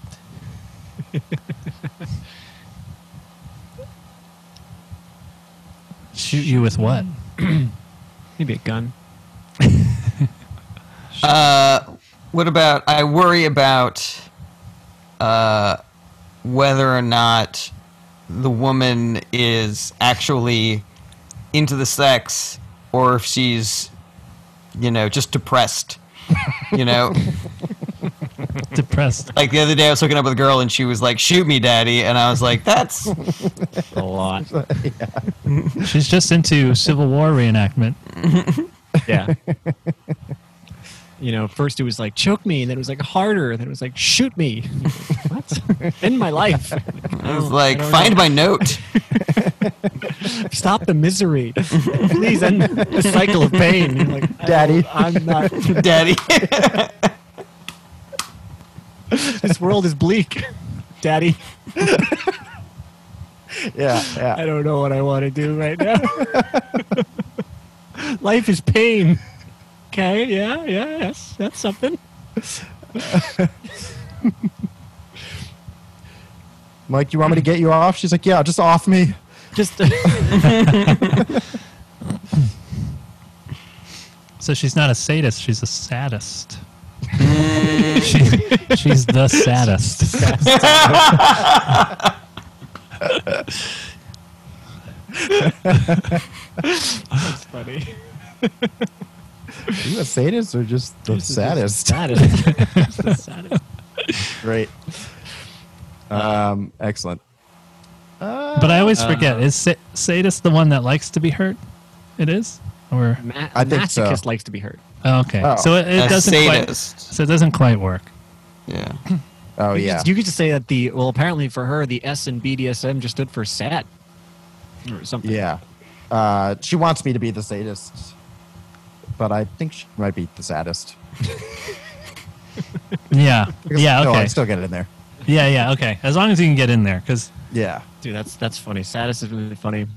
Shoot you with what? maybe a gun Uh, what about? I worry about uh, whether or not the woman is actually into the sex, or if she's, you know, just depressed. You know, Depressed. like the other day, I was hooking up with a girl, and she was like, "Shoot me, daddy," and I was like, "That's a lot She's just into Civil War reenactment. Yeah. You know, first it was like choke me, and then it was like harder, then it was like shoot me. what? End my life. Oh, I was like, find my note." Stop the misery. Please end the cycle of pain. You're like, Daddy. I'm not. Daddy. This world is bleak. Daddy, Yeah, yeah. I don't know what I want to do right now. Life is pain. Okay, yeah, yeah, yes, that's something. Mike, you want me to get you off? She's like, yeah, just off me. Just So she's not a sadist, she's a sadist. she, she's the saddest. That's funny. Are you a sadist or just the saddest? Saddest. the saddest. Great. Um, excellent. But I always forget. Uh, Is sa- sadist the one that likes to be hurt? It is, or Ma- I think so. masochist likes to be hurt. oh, okay. Oh. So it, it doesn't quite. So it doesn't quite work. Yeah. Oh you yeah. Could, you could just say that the well, apparently for her, the S and BDSM just stood for sad or something. Yeah. Uh, she wants me to be the sadist, but I think she might be the saddest. Yeah. Because Yeah. still- Okay. I still get it in there. Yeah. Yeah. Okay. As long as you can get in there, because Yeah. Dude, that's that's funny. Saddest is really funny.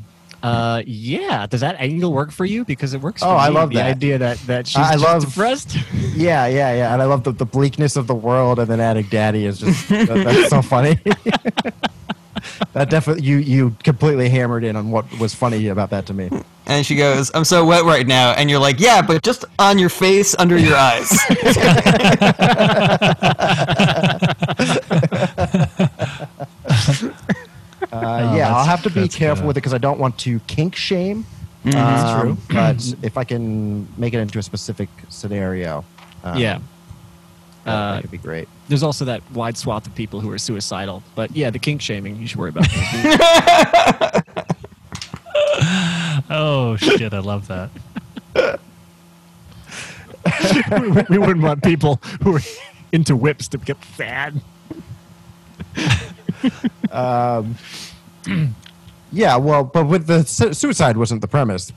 Uh, yeah. Does that angle work for you? Because it works. For Oh, I love the that. idea that that she's I just love- depressed. Yeah, yeah, yeah. And I love the, the bleakness of the world, and then adding daddy is just that, that's so funny. that definitely you you completely hammered in on what was funny about that to me. And she goes, I'm so wet right now. And you're like, yeah, but just on your face, under your eyes. Uh, yeah, I'll have to be careful good. with it because I don't want to kink shame. That's Um, true. But if I can make it into a specific scenario, um, yeah. that Uh, would be great. There's also that wide swath of people who are suicidal. But yeah, the kink shaming you should worry about. those. oh shit, I love that. we, we wouldn't want people who are into whips to get sad. Um, yeah, well, but with the su- suicide wasn't the premise.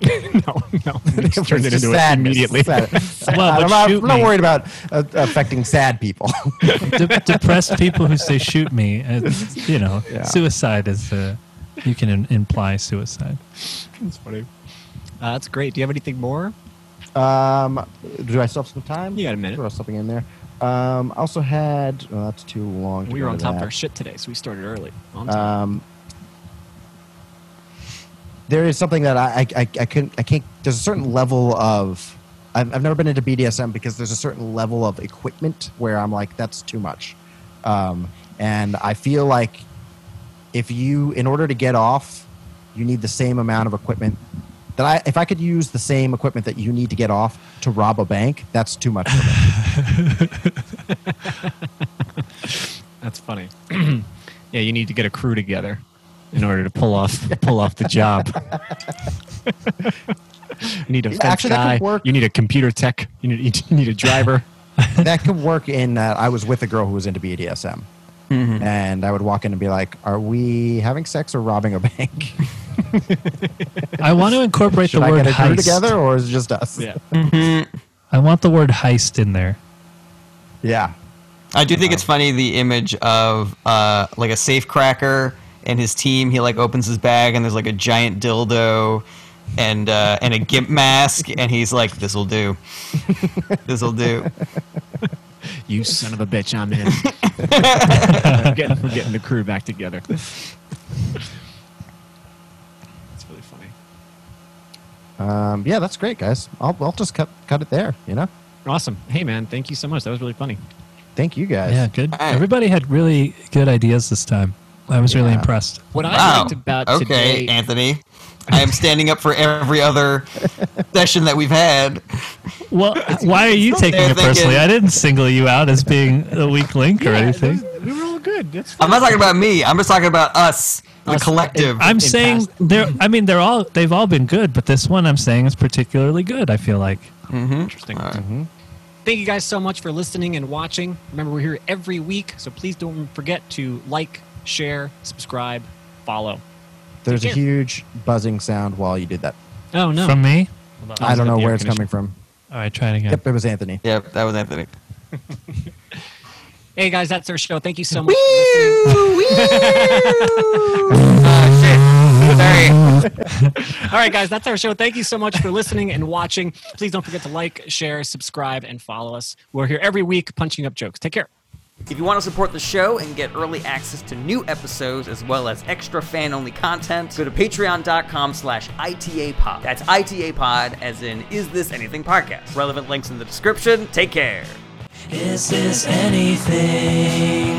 no, no. They just turned it was into it sadness. immediately. Sad- Well, but I'm, not, I'm not worried about uh, affecting sad people. De- depressed people who say "shoot me," uh, you know, Yeah. suicide is. Uh, you can in- imply suicide. That's funny. Uh, that's great. Do you have anything more? um, do I still have some time? You got a minute. Throw something in there. Um, I also had. Oh, that's too long. to We were on to top of our shit today, so we started early. On time. Um, there is something that I, I, I, couldn't, I can't. There's a certain level of. I've, I've never been into BDSM because there's a certain level of equipment where I'm like, that's too much, um, and I feel like if you, in order to get off, you need the same amount of equipment. That I, if I could use the same equipment that you need to get off to rob a bank, that's too much for me. That's funny. yeah, you need to get a crew together in order to pull off pull off the job. you need a Yeah, fence actually, that guy. could work. You need a computer tech. You need you need a driver. that could work in that I was with a girl who was into BDSM. Mm-hmm. And I would walk in and be like, Are we having sex or robbing a bank? I want to incorporate Should the I word get a crew heist. together or is it just us? yeah. Mm-hmm. I want the word heist in there. Yeah. I do think uh-huh. it's funny the image of uh, like a safe cracker and his team. He like opens his bag and there's like a giant dildo and uh, and a gimp mask, and he's like, "This'll do. This'll do." You son of a bitch, I'm in. we're, getting, we're getting the crew back together. It's really funny. Um, yeah, that's great, guys. I'll, I'll just cut cut it there, you know? Awesome. Hey, man, thank you so much. That was really funny. Thank you guys. Yeah, good. Alright. Everybody had really good ideas this time. I was really Yeah. impressed. What I Wow. liked about okay, today. Anthony. I am standing up for every other session that we've had. Well, why are you taking there it personally? thinking- I didn't single you out as being a weak link or anything. those- we were all good. That's I'm not talking about me. I'm just talking about us, the Us, collective. I'm in saying past- they're. I mean, they're all. They've all been good, but this one I'm saying is particularly good. I feel like. Mm-hmm. interesting. Mm-hmm. Thank you guys so much for listening and watching. Remember, we're here every week, so please don't forget to like, share, subscribe, follow. There's a huge buzzing sound while you did that. Oh no! From me. I don't know where it's coming from. All right, try it again. Yep, it was Anthony. Yep, that was Anthony. hey guys, that's our show. Thank you so much. for listening. Oh, Sorry. All right, guys, that's our show. Thank you so much for listening and watching. Please don't forget to like, share, subscribe, and follow us. We're here every week punching up jokes. Take care. If you want to support the show and get early access to new episodes as well as extra fan-only content, go to patreon.com slash ITAPod. That's ITAPod as in Is This Anything Podcast. Relevant links in the description. Take care. Is this anything?